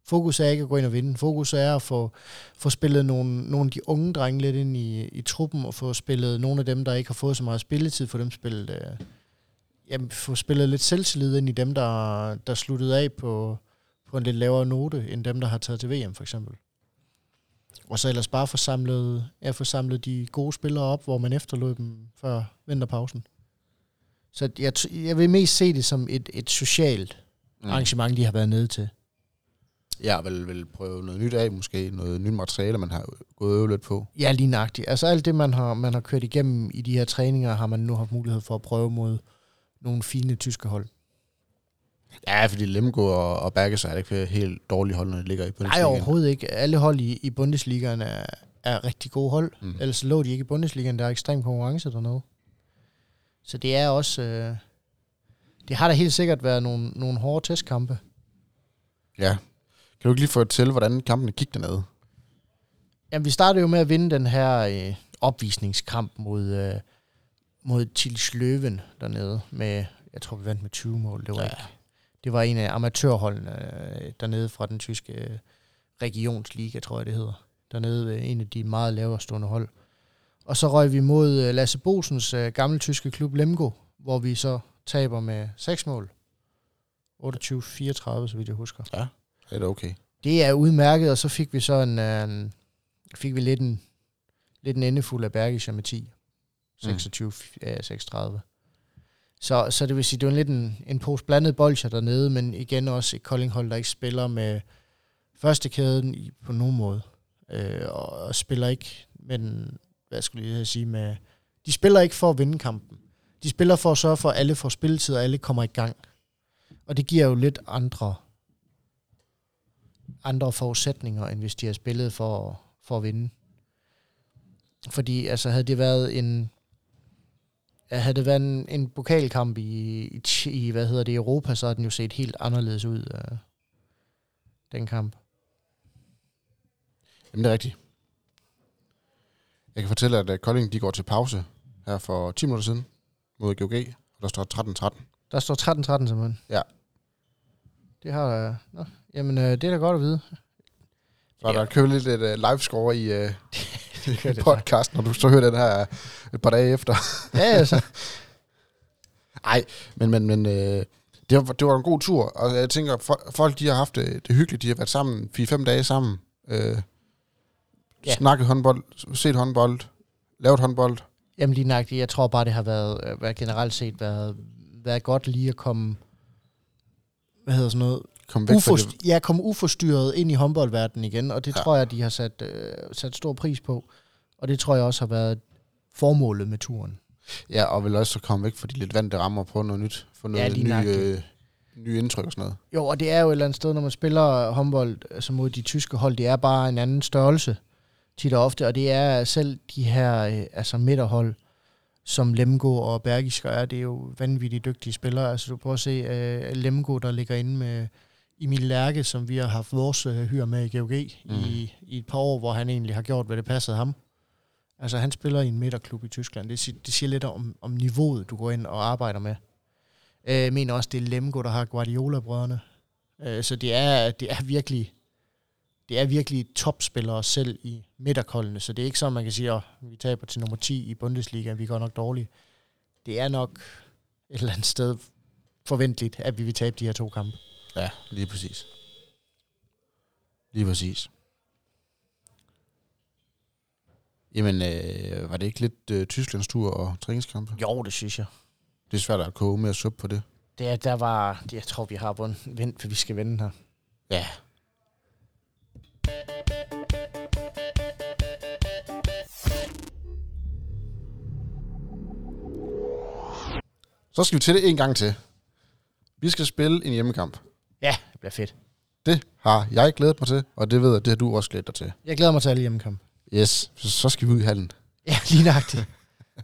Fokus er ikke at gå ind og vinde. Fokus er at få, få spillet nogle, nogle af de unge drenge lidt ind i, i truppen, og få spillet nogle af dem, der ikke har fået så meget spilletid, for dem spillet, øh, jamen, få spillet lidt selvtillid ind i dem, der, der sluttede af på, på en lidt lavere note, end dem, der har taget til VM, for eksempel. Og så ellers bare få samlet, ja, få samlet de gode spillere op, hvor man efterlod dem før vinterpausen. Så jeg, jeg vil mest se det som et, et socialt mm. arrangement, de har været nede til. Ja, vil, vil prøve noget nyt af, måske noget nyt materiale, man har gået øve lidt på. Ja, lige nøjagtigt. Altså alt det, man har, man har kørt igennem i de her træninger, har man nu haft mulighed for at prøve mod nogle fine tyske hold. Ja, fordi Lemgo og, og Berges er ikke helt dårlige hold, når de ligger i Bundesliga. Nej, overhovedet ikke. Alle hold i, i Bundesligaen er, er rigtig gode hold. Mm. Ellers lå de ikke i Bundesligaen. Der er ekstrem konkurrence dernede. Så det er også... Øh, det har da helt sikkert været nogle, nogle hårde testkampe. Ja. Kan du ikke lige fortælle, hvordan kampene gik dernede? Jamen, vi startede jo med at vinde den her øh, opvisningskamp mod, øh, mod Tils Løven dernede. Med, jeg tror, vi vandt med 20 mål. Det var, ja. ikke, det var en af amatørholdene øh, dernede fra den tyske øh, regionsliga, tror jeg det hedder. Dernede øh, en af de meget lavere stående hold. Og så røg vi mod Lasse Bosens gamle tyske klub Lemgo, hvor vi så taber med 6 mål. 28-34, så vidt jeg husker. Ja, det er okay. Det er udmærket, og så fik vi så en, en fik vi lidt en, lidt en endefuld af Bergischer med 10. 26, mm. ja, 36. Så, så det vil sige, det var lidt en, en pose blandet bolcher dernede, men igen også et Koldinghold, der ikke spiller med første kæden i, på nogen måde. Øh, og, og spiller ikke med den hvad skulle jeg sige, med, de spiller ikke for at vinde kampen. De spiller for at sørge for, at alle får spilletid, og alle kommer i gang. Og det giver jo lidt andre, andre forudsætninger, end hvis de har spillet for, for at vinde. Fordi altså, havde det været en, havde det været en, en pokalkamp i, i, hvad hedder det, Europa, så havde den jo set helt anderledes ud, uh, den kamp. Jamen, det er rigtigt. Jeg kan fortælle, at øh, Kolding de går til pause her for 10 minutter siden mod GOG, og der står 13-13. Der står 13-13 simpelthen? Ja. Det har... Uh, nå, jamen, uh, det er da godt at vide. Så er der købt lidt et uh, live-score i uh, (laughs) det podcast, når du så hører den her et par dage efter. ja, altså. Nej, (laughs) men, men, men uh, det, var, det var en god tur, og jeg tænker, folk de har haft det, det hyggeligt, de har været sammen 4-5 dage sammen. Uh, ja. snakket håndbold, set håndbold, lavet håndbold? Jamen lige nok, jeg tror bare, det har været, øh, været generelt set været, været godt lige at komme, hvad hedder sådan noget, Kom væk Uforst- det. Ja, komme uforstyrret ind i håndboldverdenen igen, og det ja. tror jeg, de har sat, øh, sat stor pris på. Og det tror jeg også har været formålet med turen. Ja, og vil også komme væk fra de lidt vante rammer på noget nyt, få noget ja, nye, øh, nye indtryk og sådan noget. Jo, og det er jo et eller andet sted, når man spiller håndbold altså mod de tyske hold, det er bare en anden størrelse tit og ofte, og det er selv de her øh, altså midterhold, som Lemgo og Bergisker er, det er jo vanvittigt dygtige spillere. Altså du prøver at se uh, Lemgo, der ligger inde med Emil Lærke, som vi har haft vores uh, hyr med i GOG mm. i, i et par år, hvor han egentlig har gjort, hvad det passede ham. Altså han spiller i en midterklub i Tyskland. Det, det siger lidt om, om niveauet, du går ind og arbejder med. Uh, jeg mener også, det er Lemgo, der har Guardiola-brødrene. Uh, så det er, det er virkelig det er virkelig topspillere selv i midterkoldene, så det er ikke sådan, man kan sige, at vi taber til nummer 10 i Bundesliga, vi går nok dårligt. Det er nok et eller andet sted forventeligt, at vi vil tabe de her to kampe. Ja, lige præcis. Lige præcis. Jamen, øh, var det ikke lidt øh, Tysklands tur og træningskampe? Jo, det synes jeg. Det er svært at koge med at suppe på det. Det er, der var, jeg tror, vi har bundt, vent, for vi skal vende her. Ja, så skal vi til det en gang til. Vi skal spille en hjemmekamp. Ja, det bliver fedt. Det har jeg glædet mig til, og det ved jeg, det har du også glædet dig til. Jeg glæder mig til alle hjemmekamp. Yes, så, så skal vi ud i hallen. Ja, lige nøjagtigt.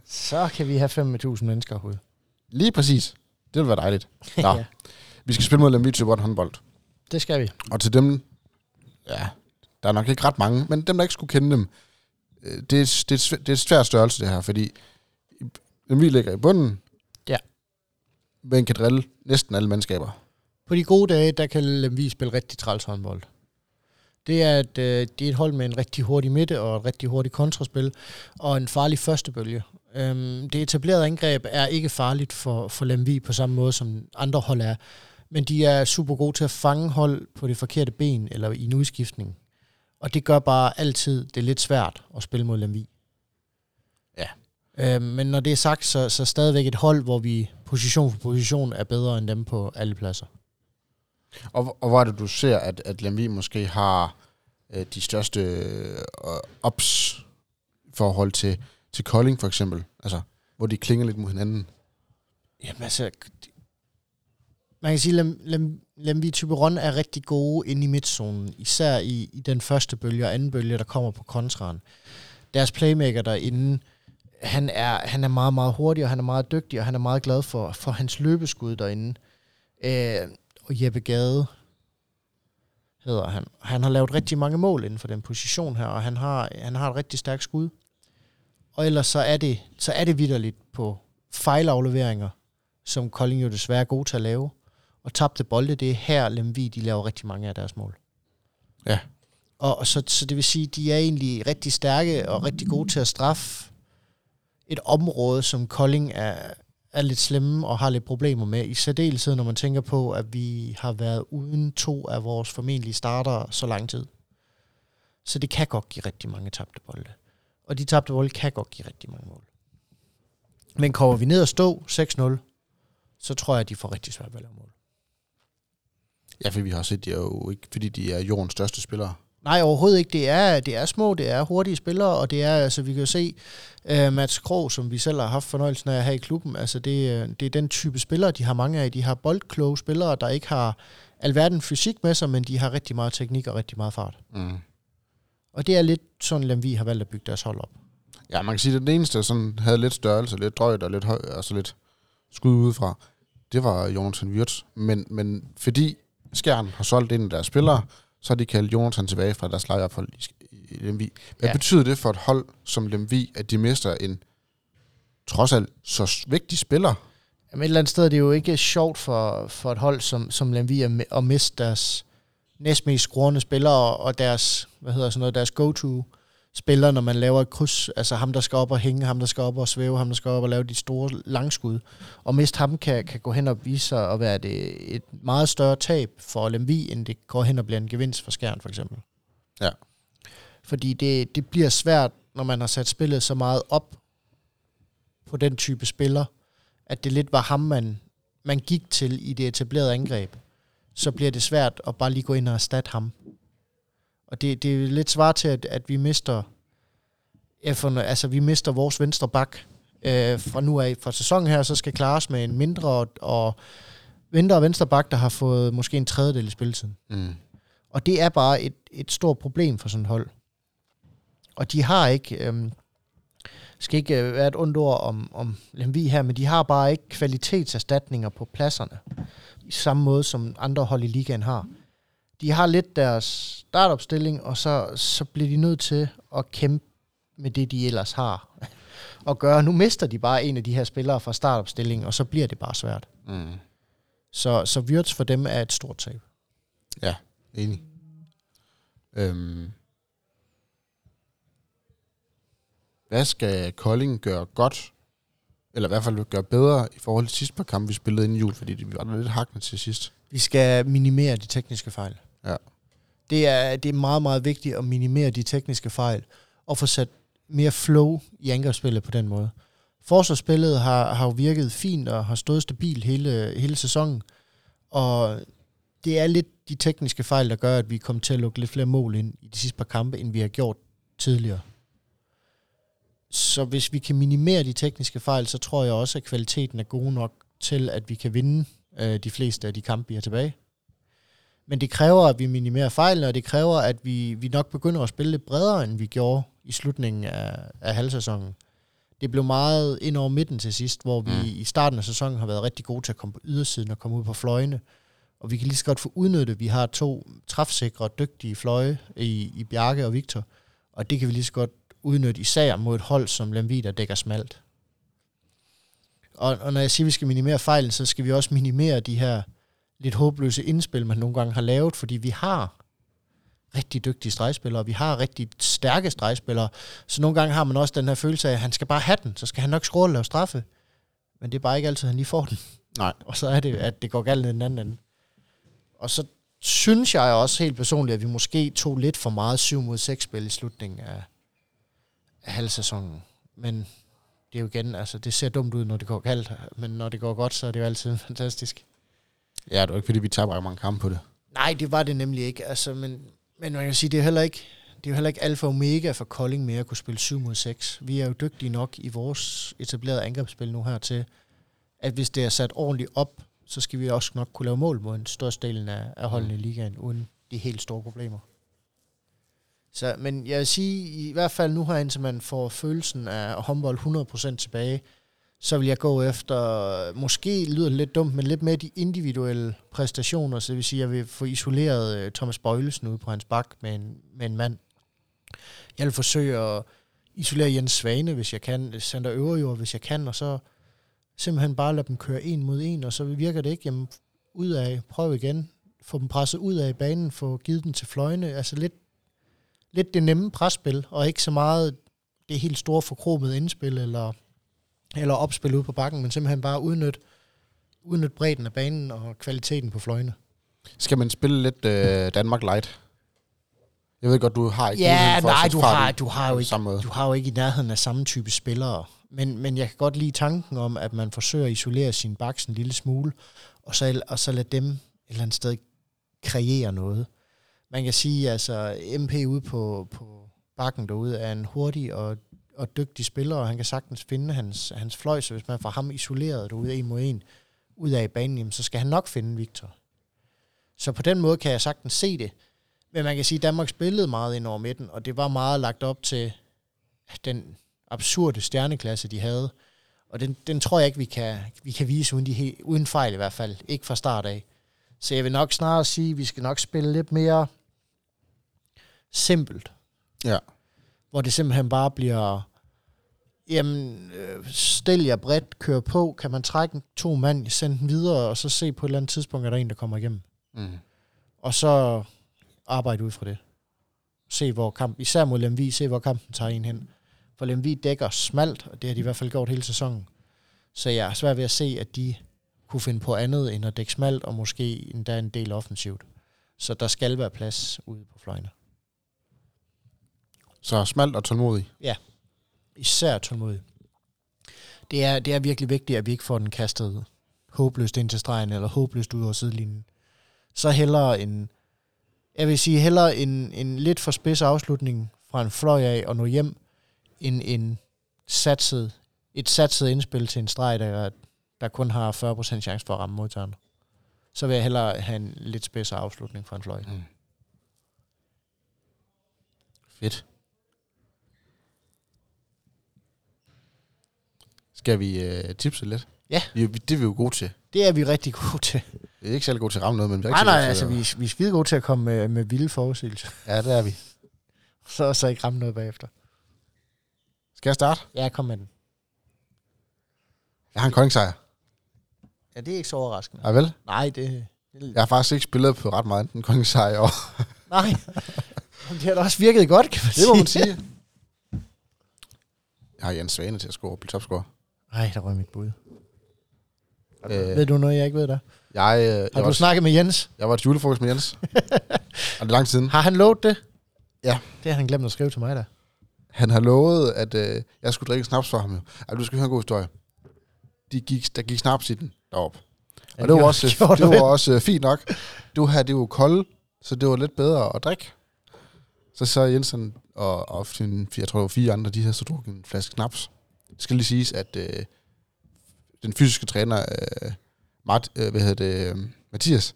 Så kan vi have 5.000 mennesker herude. Lige præcis. Det vil være dejligt. (laughs) Nå. Ja. Vi skal spille mod Lemvig Tøborg håndbold. Det skal vi. Og til dem, ja, der er nok ikke ret mange, men dem, der ikke skulle kende dem, øh, det er, det er, det er et svært størrelse, det her, fordi Lemvig ligger i bunden, Ja. men kan drille næsten alle mandskaber. På de gode dage, der kan Lemvig spille rigtig træls håndbold. Det er, et, øh, det er et hold med en rigtig hurtig midte og et rigtig hurtigt kontraspil og en farlig førstebølge. Øhm, det etablerede angreb er ikke farligt for, for Lemvig på samme måde som andre hold er, men de er super gode til at fange hold på det forkerte ben eller i en udskiftning. Og det gør bare altid det er lidt svært at spille mod Lemvig. Ja. Øhm, men når det er sagt, så, så stadigvæk et hold, hvor vi position for position er bedre end dem på alle pladser. Og, og hvor er det, du ser, at, at Lemvi måske har øh, de største øh, ups forhold til, til Kolding for eksempel? Altså, hvor de klinger lidt mod hinanden. Jamen altså, man kan sige, at Lem, Lem, Lemvi Typeron er rigtig gode inde i midtzonen, især i, i den første bølge og anden bølge, der kommer på kontraen. Deres playmaker derinde, han er, han er meget, meget hurtig, og han er meget dygtig, og han er meget glad for, for hans løbeskud derinde. Øh, og Jeppe Gade hedder han. Han har lavet rigtig mange mål inden for den position her, og han har, han har et rigtig stærkt skud. Og ellers så er det, så er det vidderligt på fejlafleveringer, som Kolding jo desværre er god til at lave. Og tabte bolde, det er her Lemvig, de laver rigtig mange af deres mål. Ja. Og, og så, så det vil sige, de er egentlig rigtig stærke og rigtig gode til at straffe et område, som Kolding er, er lidt slemme og har lidt problemer med. I særdeleshed, når man tænker på, at vi har været uden to af vores formentlige starter så lang tid. Så det kan godt give rigtig mange tabte bolde. Og de tabte bolde kan godt give rigtig mange mål. Men kommer vi ned og stå 6-0, så tror jeg, at de får rigtig svært ved at lave mål. Ja, for vi har set, de er jo ikke, fordi de er jordens største spillere. Nej, overhovedet ikke. Det er, det er små, det er hurtige spillere, og det er, altså vi kan jo se, uh, Mats Krog, som vi selv har haft fornøjelsen af at have i klubben, altså det, øh, det er den type spillere, de har mange af. De har boldkloge spillere, der ikke har alverden fysik med sig, men de har rigtig meget teknik og rigtig meget fart. Mm. Og det er lidt sådan, Lemvi har valgt at bygge deres hold op. Ja, man kan sige, at den eneste, der sådan havde lidt størrelse, lidt drøjt og lidt, høj, altså lidt skud udefra, det var Jonathan Wirtz. Men, men fordi Skjern har solgt en af deres spillere, så har de kaldt Jonathan tilbage fra deres lejeophold i, Lemvi. Hvad Ja. betyder det for et hold som Lemvi, at de mister en trods alt så vigtig spiller? Jamen et eller andet sted er det jo ikke sjovt for, for et hold som, som Lemvi at, at miste deres næstmest skruende spillere og deres, hvad hedder sådan noget, deres go-to spiller, når man laver et kryds. Altså ham, der skal op og hænge, ham, der skal op og svæve, ham, der skal op og lave de store langskud. Og miste ham kan, kan gå hen og vise sig at være det, et meget større tab for Lemvi, end det går hen og bliver en gevinst for Skjern, for eksempel. Ja. Fordi det, det bliver svært, når man har sat spillet så meget op på den type spiller, at det lidt var ham, man, man gik til i det etablerede angreb, så bliver det svært at bare lige gå ind og erstatte ham. Og det, det er lidt svar til, at, at vi mister for, altså, vi mister vores venstre bak øh, fra nu af. Fra sæsonen her, så skal klares med en mindre og, og mindre venstre bak, der har fået måske en tredjedel i spilletiden. Mm. Og det er bare et, et stort problem for sådan et hold. Og de har ikke, øhm, skal ikke øh, være et ondt ord om, om Lemvi her, men de har bare ikke kvalitetserstatninger på pladserne. I samme måde som andre hold i ligaen har. De har lidt deres startopstilling, og så, så bliver de nødt til at kæmpe med det, de ellers har (laughs) at gøre. Nu mister de bare en af de her spillere fra startopstillingen, og så bliver det bare svært. Mm. Så, så Wirtz for dem er et stort tab. Ja, enig. Øhm. Hvad skal Kolding gøre godt, eller i hvert fald gøre bedre i forhold til sidste par kampe, vi spillede inden jul, fordi vi var lidt hakkende til sidst. Vi skal minimere de tekniske fejl. Ja. Det er, det er meget, meget vigtigt at minimere de tekniske fejl, og få sat mere flow i angrebsspillet på den måde. Forsvarsspillet har, har jo virket fint og har stået stabilt hele, hele sæsonen, og det er lidt de tekniske fejl, der gør, at vi kommer til at lukke lidt flere mål ind i de sidste par kampe, end vi har gjort tidligere. Så hvis vi kan minimere de tekniske fejl, så tror jeg også, at kvaliteten er god nok til, at vi kan vinde øh, de fleste af de kampe, vi har tilbage. Men det kræver, at vi minimerer fejlene, og det kræver, at vi, vi nok begynder at spille lidt bredere, end vi gjorde i slutningen af, af halvsæsonen. det blev meget ind over midten til sidst, hvor vi Mm. i starten af sæsonen har været rigtig gode til at komme på ydersiden og komme ud på fløjene. Og vi kan lige så godt få udnyttet, vi har to træfsikre, dygtige fløje i, i Bjarke og Victor, og det kan vi lige så godt udnytte især mod et hold som Lemvig, der dækker smalt. Og, og når jeg siger, at vi skal minimere fejlen, så skal vi også minimere de her lidt håbløse indspil, man nogle gange har lavet, fordi vi har rigtig dygtige stregspillere, vi har rigtig stærke stregspillere, så nogle gange har man også den her følelse af, at han skal bare have den, så skal han nok score og lave straffe. Men det er bare ikke altid, han lige får den. Nej. (laughs) Og så er det, at det går galt i den anden ende. Og så synes jeg også helt personligt, at vi måske tog lidt for meget 7 mod 6 spil i slutningen af, af halvsæsonen. Men det er jo igen, altså det ser dumt ud, når det går galt, men når det går godt, så er det jo altid (laughs) fantastisk. Ja, det er jo ikke, fordi vi taber mange kampe på det. Nej, det var det nemlig ikke. Altså, men, men man kan sige, det er heller ikke, det er jo heller ikke alfa og omega for Kolding mere at kunne spille 7 mod 6. Vi er jo dygtige nok i vores etablerede angrebsspil nu her til, at hvis det er sat ordentligt op, så skal vi også nok kunne lave mål mod en størstedelen af, af holdene i ligaen, uden de helt store problemer. Så, men jeg vil sige, i hvert fald nu her, indtil man får følelsen af håndbold 100% tilbage, så vil jeg gå efter, måske lyder det lidt dumt, men lidt mere de individuelle præstationer, så det vil sige, at jeg vil få isoleret øh, Thomas Bøjlesen ude på hans bak med en, med en mand. Jeg vil forsøge at isolere Jens Svane, hvis jeg kan, Sander Øverjord, hvis jeg kan, og så simpelthen bare lade dem køre en mod en, og så virker det ikke, jamen ud af, prøv igen, få dem presset ud af banen, få givet den til fløjene, altså lidt, lidt det nemme presspil, og ikke så meget det helt store forkromede indspil, eller eller opspil ude på bakken, men simpelthen bare udnytte, udnytte bredden af banen og kvaliteten på fløjene. Skal man spille lidt øh, Danmark Light? Jeg ved godt, du har ikke Ja, for nej, du har, du har jo ikke, samme måde. du har jo ikke i nærheden af samme type spillere. Men, men jeg kan godt lide tanken om, at man forsøger at isolere sin baks en lille smule, og så, og så lade dem et eller andet sted kreere noget. Man kan sige, altså MP ude på, på bakken derude er en hurtig og, og dygtig spiller, og han kan sagtens finde hans, hans fløj, så hvis man får ham isoleret derude en mod en, ud af banen, jamen, så skal han nok finde Victor. Så på den måde kan jeg sagtens se det. Men man kan sige, at Danmark spillede meget ind over midten, og det var meget lagt op til den absurde stjerneklasse, de havde. Og den, den tror jeg ikke, vi kan, vi kan vise uden, de he, uden fejl i hvert fald. Ikke fra start af. Så jeg vil nok snarere sige, at vi skal nok spille lidt mere simpelt. Ja. Hvor det simpelthen bare bliver, jamen, øh, stil jer bredt, kør på, kan man trække to mand, sende den videre, og så se på et eller andet tidspunkt, er der en, der kommer igennem. Mm. Og så arbejde ud fra det. Se hvor kamp, især mod Lemvi, se hvor kampen tager en hen. For Lemvi dækker smalt, og det har de i hvert fald gjort hele sæsonen. Så jeg er svært ved at se, at de kunne finde på andet end at dække smalt, og måske endda en del offensivt. Så der skal være plads ude på fløjene. Så smalt og tålmodig. Især tålmodig. Det er, det er virkelig vigtigt, at vi ikke får den kastet håbløst ind til stregen, eller håbløst ud over sidelinjen. Så hellere en, jeg vil sige, hellere en, en lidt for spids afslutning fra en fløj af og nå hjem, end en satset, et satset indspil til en streg, der, der kun har 40% chance for at ramme modtageren. Så vil jeg hellere have en lidt spids afslutning fra en fløj. Mm. Fedt. Skal vi øh, tipse lidt? Ja. Vi, det er vi jo gode til. Det er vi rigtig gode til. Vi er ikke særlig gode til at ramme noget, men vi er Nej, rigtig nej, gode altså vi, vi er skide gode til at komme med, med vilde forudsigelser. Ja, det er vi. (laughs) Så, så ikke ramme noget bagefter. Skal jeg starte? Ja, kom med den. Jeg har en koldingssejr. Ja, det er ikke så overraskende. Ja, vel? Nej, det... det Jeg har faktisk ikke spillet på ret meget en koldingssejr i år. (laughs) Nej. Men det har da også virket godt, kan man Det må man sige. sige. Jeg har Jens Svane til at score, blive topscorer. Nej, der røg mit bud. Øh, Ved du noget, jeg ikke ved der? jeg, øh, jeg, Har du var, snakket med Jens? jeg var til julefrokost med Jens. (laughs) og det lang siden. Har han lovet det? Ja. Det har han glemt at skrive til mig, der. Han har lovet, at øh, jeg skulle drikke snaps for ham. Jo. Altså, du skal høre en god historie. De gik, der gik snaps i den deroppe. Ja, Og det var også, (laughs) det du var også øh, fint nok. Du havde det jo koldt, så det var lidt bedre at drikke. Så så Jensen og, og jeg tror det var fire andre, de havde så drukket en flaske snaps. Skal lige siges, at øh, den fysiske træner, øh, Mart, øh, hvad hedder det, øh, Mathias,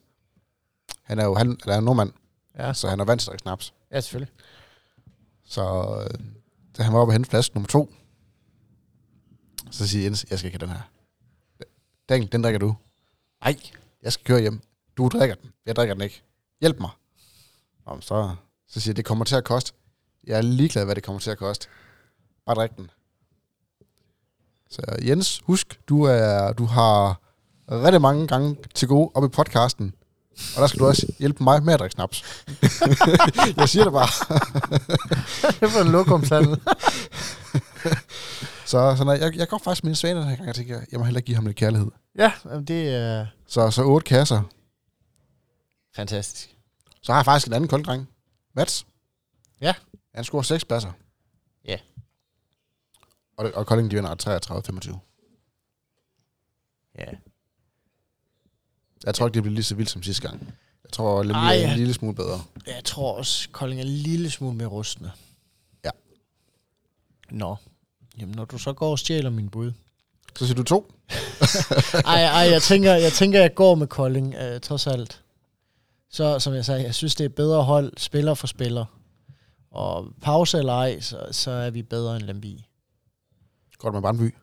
han er jo han, han er jo nordmand, Ja, så han er vant til at snaps. ja selvfølgelig. Så øh, da han var oppe og hente flaske nummer to, Så siger Jens, jeg skal ikke have den her. Daniel, den drikker du. Nej, jeg skal køre hjem. Du drikker den. Jeg drikker den ikke. Hjælp mig. Om så, så siger jeg, det kommer til at koste. Jeg er ligeglad, hvad det kommer til at koste. Bare drik den. Så Jens, husk, du, er, du har rigtig mange gange til gode op i podcasten. Og der skal du også hjælpe mig med at drikke snaps. (laughs) jeg siger det bare. det var en lokumshandel. (laughs) Så, så nej, jeg, jeg går faktisk med en svane den her gang, jeg tænker, jeg må hellere give ham lidt kærlighed. ja, det er Så, så otte kasser. fantastisk. Så har jeg faktisk en anden kolddreng. Mats. Ja. Han scorer seks pladser. Ja. Og, og Kolding, de vinder 33-25. Ja. Jeg tror ikke, det bliver lige så vildt som sidste gang. Jeg tror, Lemmy Ej, er en lille smule bedre. Jeg tror også, Kolding er en lille smule mere rustende. Ja. Nå. Jamen, når du så går og stjæler min bud. Så siger du to. (laughs) Ej, ej, jeg tænker, jeg tænker, jeg går med Kolding, øh, trods alt. Så, som jeg sagde, jeg synes, det er bedre hold, spiller for spiller. Og pause eller ej, så, så er vi bedre end Lemby. Godt med Brandby.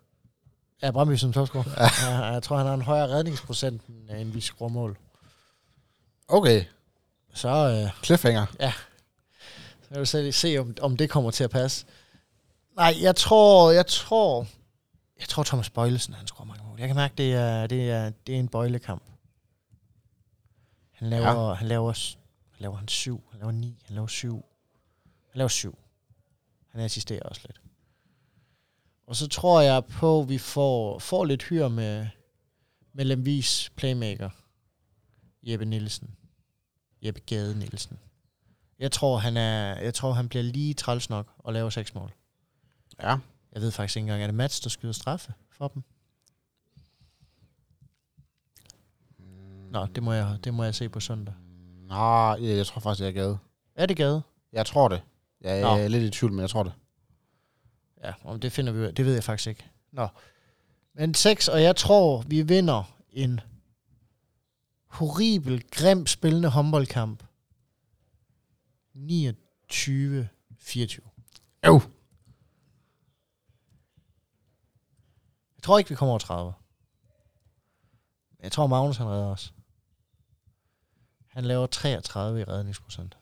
Ja, Brøndby som topscorer. Ja. Jeg tror, han har en højere redningsprocent, end, vi skruer mål. Okay. Så øh, Cliffhanger. så vil jeg selv se, om, om det kommer til at passe. Nej, jeg tror, jeg tror, jeg tror Thomas Bøjlesen, han skruer mange mål. Jeg kan mærke, det er, det er, det er en bøjlekamp. Han laver, ja. han laver, han laver han syv, han laver ni, han laver syv. Han laver syv. Han assisterer også lidt. Og så tror jeg på, at vi får, får lidt hyr med, med Lemvis playmaker. Jeppe Nielsen. Jeppe Gade Nielsen. Jeg tror, han er, jeg tror, han bliver lige træls nok og laver seks mål. Ja. Jeg ved faktisk ikke engang, er det Mats, der skyder straffe for dem? Nå, det må jeg, det må jeg se på søndag. Nå, jeg, jeg tror faktisk, jeg er gade. Er det Gade? Jeg tror det. Jeg Nå. er lidt i tvivl, men jeg tror det. Ja, om det finder vi ud af. Det ved jeg faktisk ikke. Nå. Men 6, og jeg tror, vi vinder en horribel, grim spillende håndboldkamp. 29-24. Jo. Jeg tror ikke, vi kommer over 30. Men Jeg tror, Magnus han redder os. Han laver 33 i redningsprocent.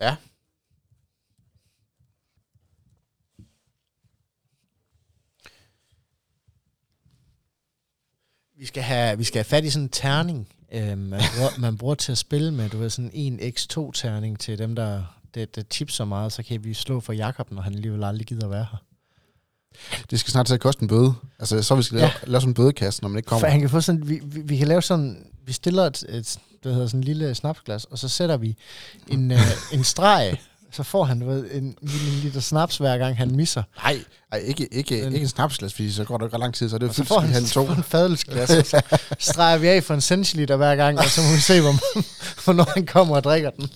Ja. Vi skal have, vi skal have fat i sådan en terning, øh, man, (laughs) bruger, man bruger til at spille med. Du ved, sådan en X2-terning til dem, der, der, der tipser meget. Så kan vi slå for Jakob, når han alligevel aldrig gider være her. Det skal snart til at koste en bøde. Altså, så vi skal lave, lave sådan en bødekasse, når man ikke kommer. For han kan få sådan, vi, vi, vi kan lave sådan, vi stiller et, et det hedder sådan en lille snapsglas, og så sætter vi en, øh, en streg, så får han du ved, en milliliter snaps hver gang han misser. Nej, ej, ikke, ikke, Men- ikke en snapsglas, fordi så går det ikke lang tid, så er det så fyldt til han, halv to. en fadelsglas, og så streger vi af for en centiliter hver gang, og så må vi se, hvor, hvornår han kommer og drikker den.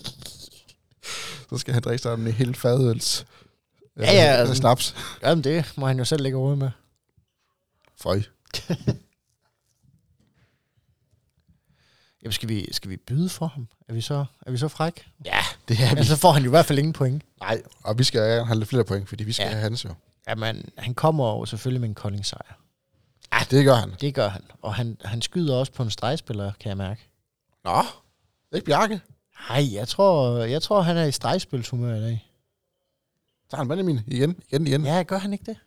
Så skal han drikke sådan en helt fadøls. Ja, ja, øh, altså- snaps. Jamen det må han jo selv lægge råd med. Føj. Jamen skal vi, skal vi byde for ham? Er vi så, er vi så fræk? Ja, det er vi. Ja, så får han jo i hvert fald ingen point. Nej, og vi skal gerne have lidt flere point, fordi vi skal Ja. have hans jo. Jamen, han kommer jo selvfølgelig med en kolding sejr. Ja, det gør han. Det gør han. Og han, han skyder også på en stregspiller, kan jeg mærke. Nå, ikke Bjarke. Nej, jeg tror, jeg tror, han er i stregspilshumør i dag. Så han Benjamin igen, igen, igen. Ja, gør han ikke det?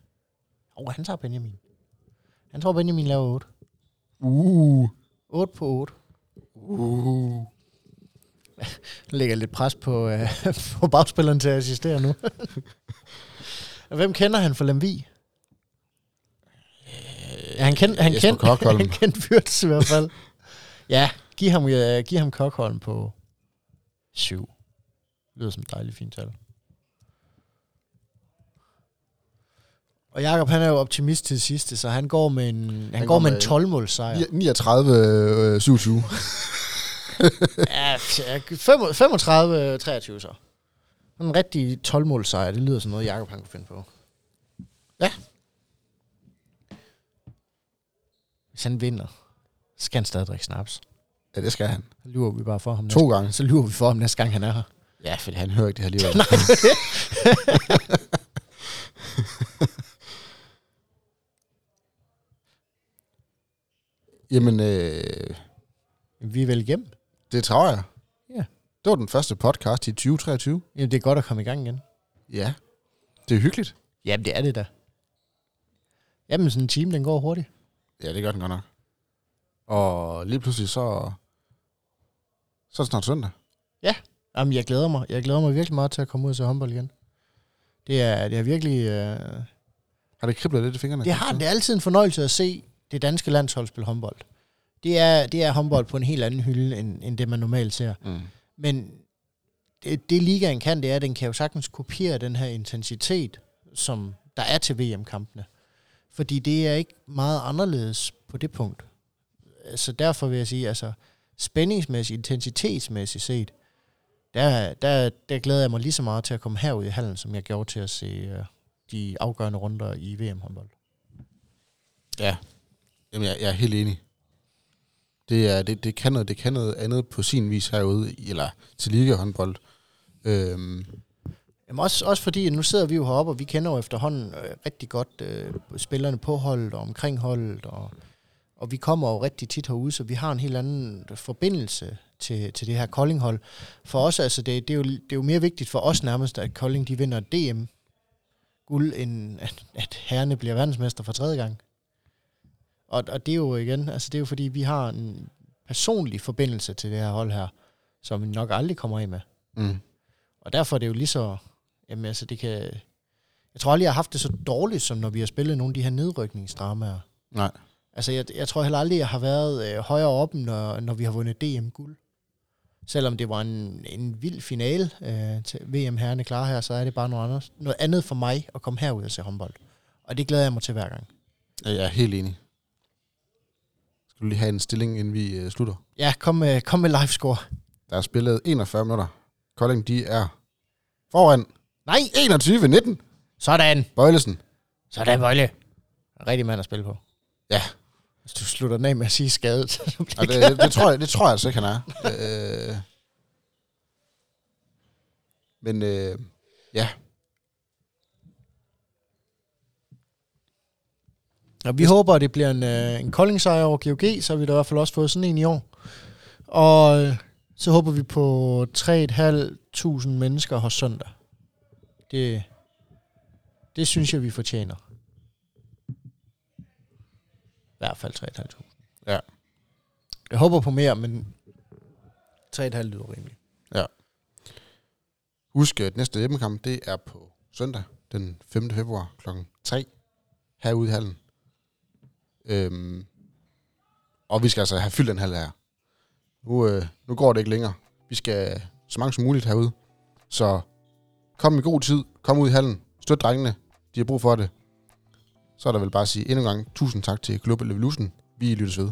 Åh, oh, han tager Benjamin. Han tror, Benjamin laver 8. Uh. 8 på 8. Uh. Der ligger lidt pres på, øh, (laughs) på bagspilleren til at assistere nu. (laughs) Hvem kender han for Lemvi? Ja, han kendte (laughs) han Kokholm. han kendte Fyrts i hvert fald. Ja, giv ham, uh, giv ham Kokholm på 7. Lyder som et dejligt fint tal. Og Jakob han er jo optimist til sidste, så han går med en, han, han går, går med en med- 12 måls sejr. 39, øh, 27. (laughs) Ja, f- 35 23 så. En rigtig 12 måls sejr, det lyder som noget, Jakob han kunne finde på. Ja. Hvis han vinder, skal han stadig drikke snaps. Ja, det skal han. Så lyver vi bare for ham To næste, gange. Så lyver vi for ham næste gang, han er her. Ja, fordi han hører ikke det her (laughs) alligevel. Nej, det (laughs) er det. Jamen, øh, Vi er vel igennem. det tror jeg. Ja. Det var den første podcast i 2023. Jamen, det er godt at komme i gang igen. Ja. Det er hyggeligt. Jamen, det er det da. Jamen, sådan en time, den går hurtigt. Ja, det gør den godt nok. Og lige pludselig så... Så er det snart søndag. Jamen, jeg glæder mig. Jeg glæder mig virkelig meget til at komme ud og se håndbold igen. Det er, det er virkelig... Øh, Har det kriblet lidt i fingrene? det har det er altid en fornøjelse at se det danske landshold spille håndbold. Det er, det er håndbold på en helt anden hylde, end, end det man normalt ser. Mm. Men det, det ligaen kan, det er, at den kan jo sagtens kopiere den her intensitet, som der er til VM-kampene. Fordi det er ikke meget anderledes på det punkt. Så derfor vil jeg sige, altså spændingsmæssigt, intensitetsmæssigt set, der, der, der glæder jeg mig lige så meget til at komme herud i hallen, som jeg gjorde til at se uh, de afgørende runder i VM-håndbold. Ja. Jamen, jeg, jeg er helt enig. Det, er, det, det, kan noget, det kan noget andet på sin vis herude, eller til ligahåndbold. Øhm, Jamen også, også fordi, nu sidder vi jo heroppe, og vi kender jo efterhånden øh, rigtig godt øh, spillerne på holdet og omkring holdet, og, og vi kommer jo rigtig tit herude, så vi har en helt anden forbindelse til, til det her Kolding-hold. For os, altså, det, det, er jo, det er jo mere vigtigt for os nærmest, at Kolding de vinder DM guld, end at, at herrene bliver verdensmester for tredje gang. Og, og det er jo igen, altså det er jo fordi, vi har en personlig forbindelse til det her hold her, som vi nok aldrig kommer af med. mm. Og derfor er det jo lige så... Jamen altså, det kan... Jeg tror aldrig, jeg har haft det så dårligt, som når vi har spillet nogle af de her nedrykningsdramaer. Nej. Altså, jeg, jeg tror heller aldrig, jeg har været øh, højere oppe, når, når vi har vundet DM-guld. Selvom det var en, en vild finale øh, til VM herrene klar her, så er det bare noget andet, noget andet for mig at komme herud og se håndbold. Og det glæder jeg mig til hver gang. Ja, Jeg er helt enig. Skal du lige have en stilling, inden vi øh, slutter? Ja, kom med, kom med livescore. Der er spillet 41 minutter. Kolding, de er foran Nej! 21-19. Sådan! Bøjlesen. Sådan, Bøjle. Rigtig mand at spille på. Ja. Hvis du slutter den af med at sige skadet, (laughs) så bliver Og det, det, tror jeg, det tror jeg altså ikke, han er. øh, men øh, ja, Og vi håber, at det bliver en, øh, en Kolding-sejr over GOG, så har vi da i hvert fald også fået sådan en i år. Og øh, så håber vi på 3.500 mennesker hos søndag. Det, det synes jeg, vi fortjener. I hvert fald 3.500. Ja. Jeg håber på mere, men 3.500 lyder rimeligt. husk, at næste hjemmekamp, det er på søndag, den 5. februar kl. 3 herude i hallen. Øhm, og vi skal altså have fyldt den hal her. Nu, øh, nu går det ikke længere. Vi skal så mange som muligt herude. Så kom i god tid, kom ud i hallen, støt drengene, de har brug for det. Så er der vel bare at sige endnu en gang tusind tak til Global Evolution. Vi lyttes ved.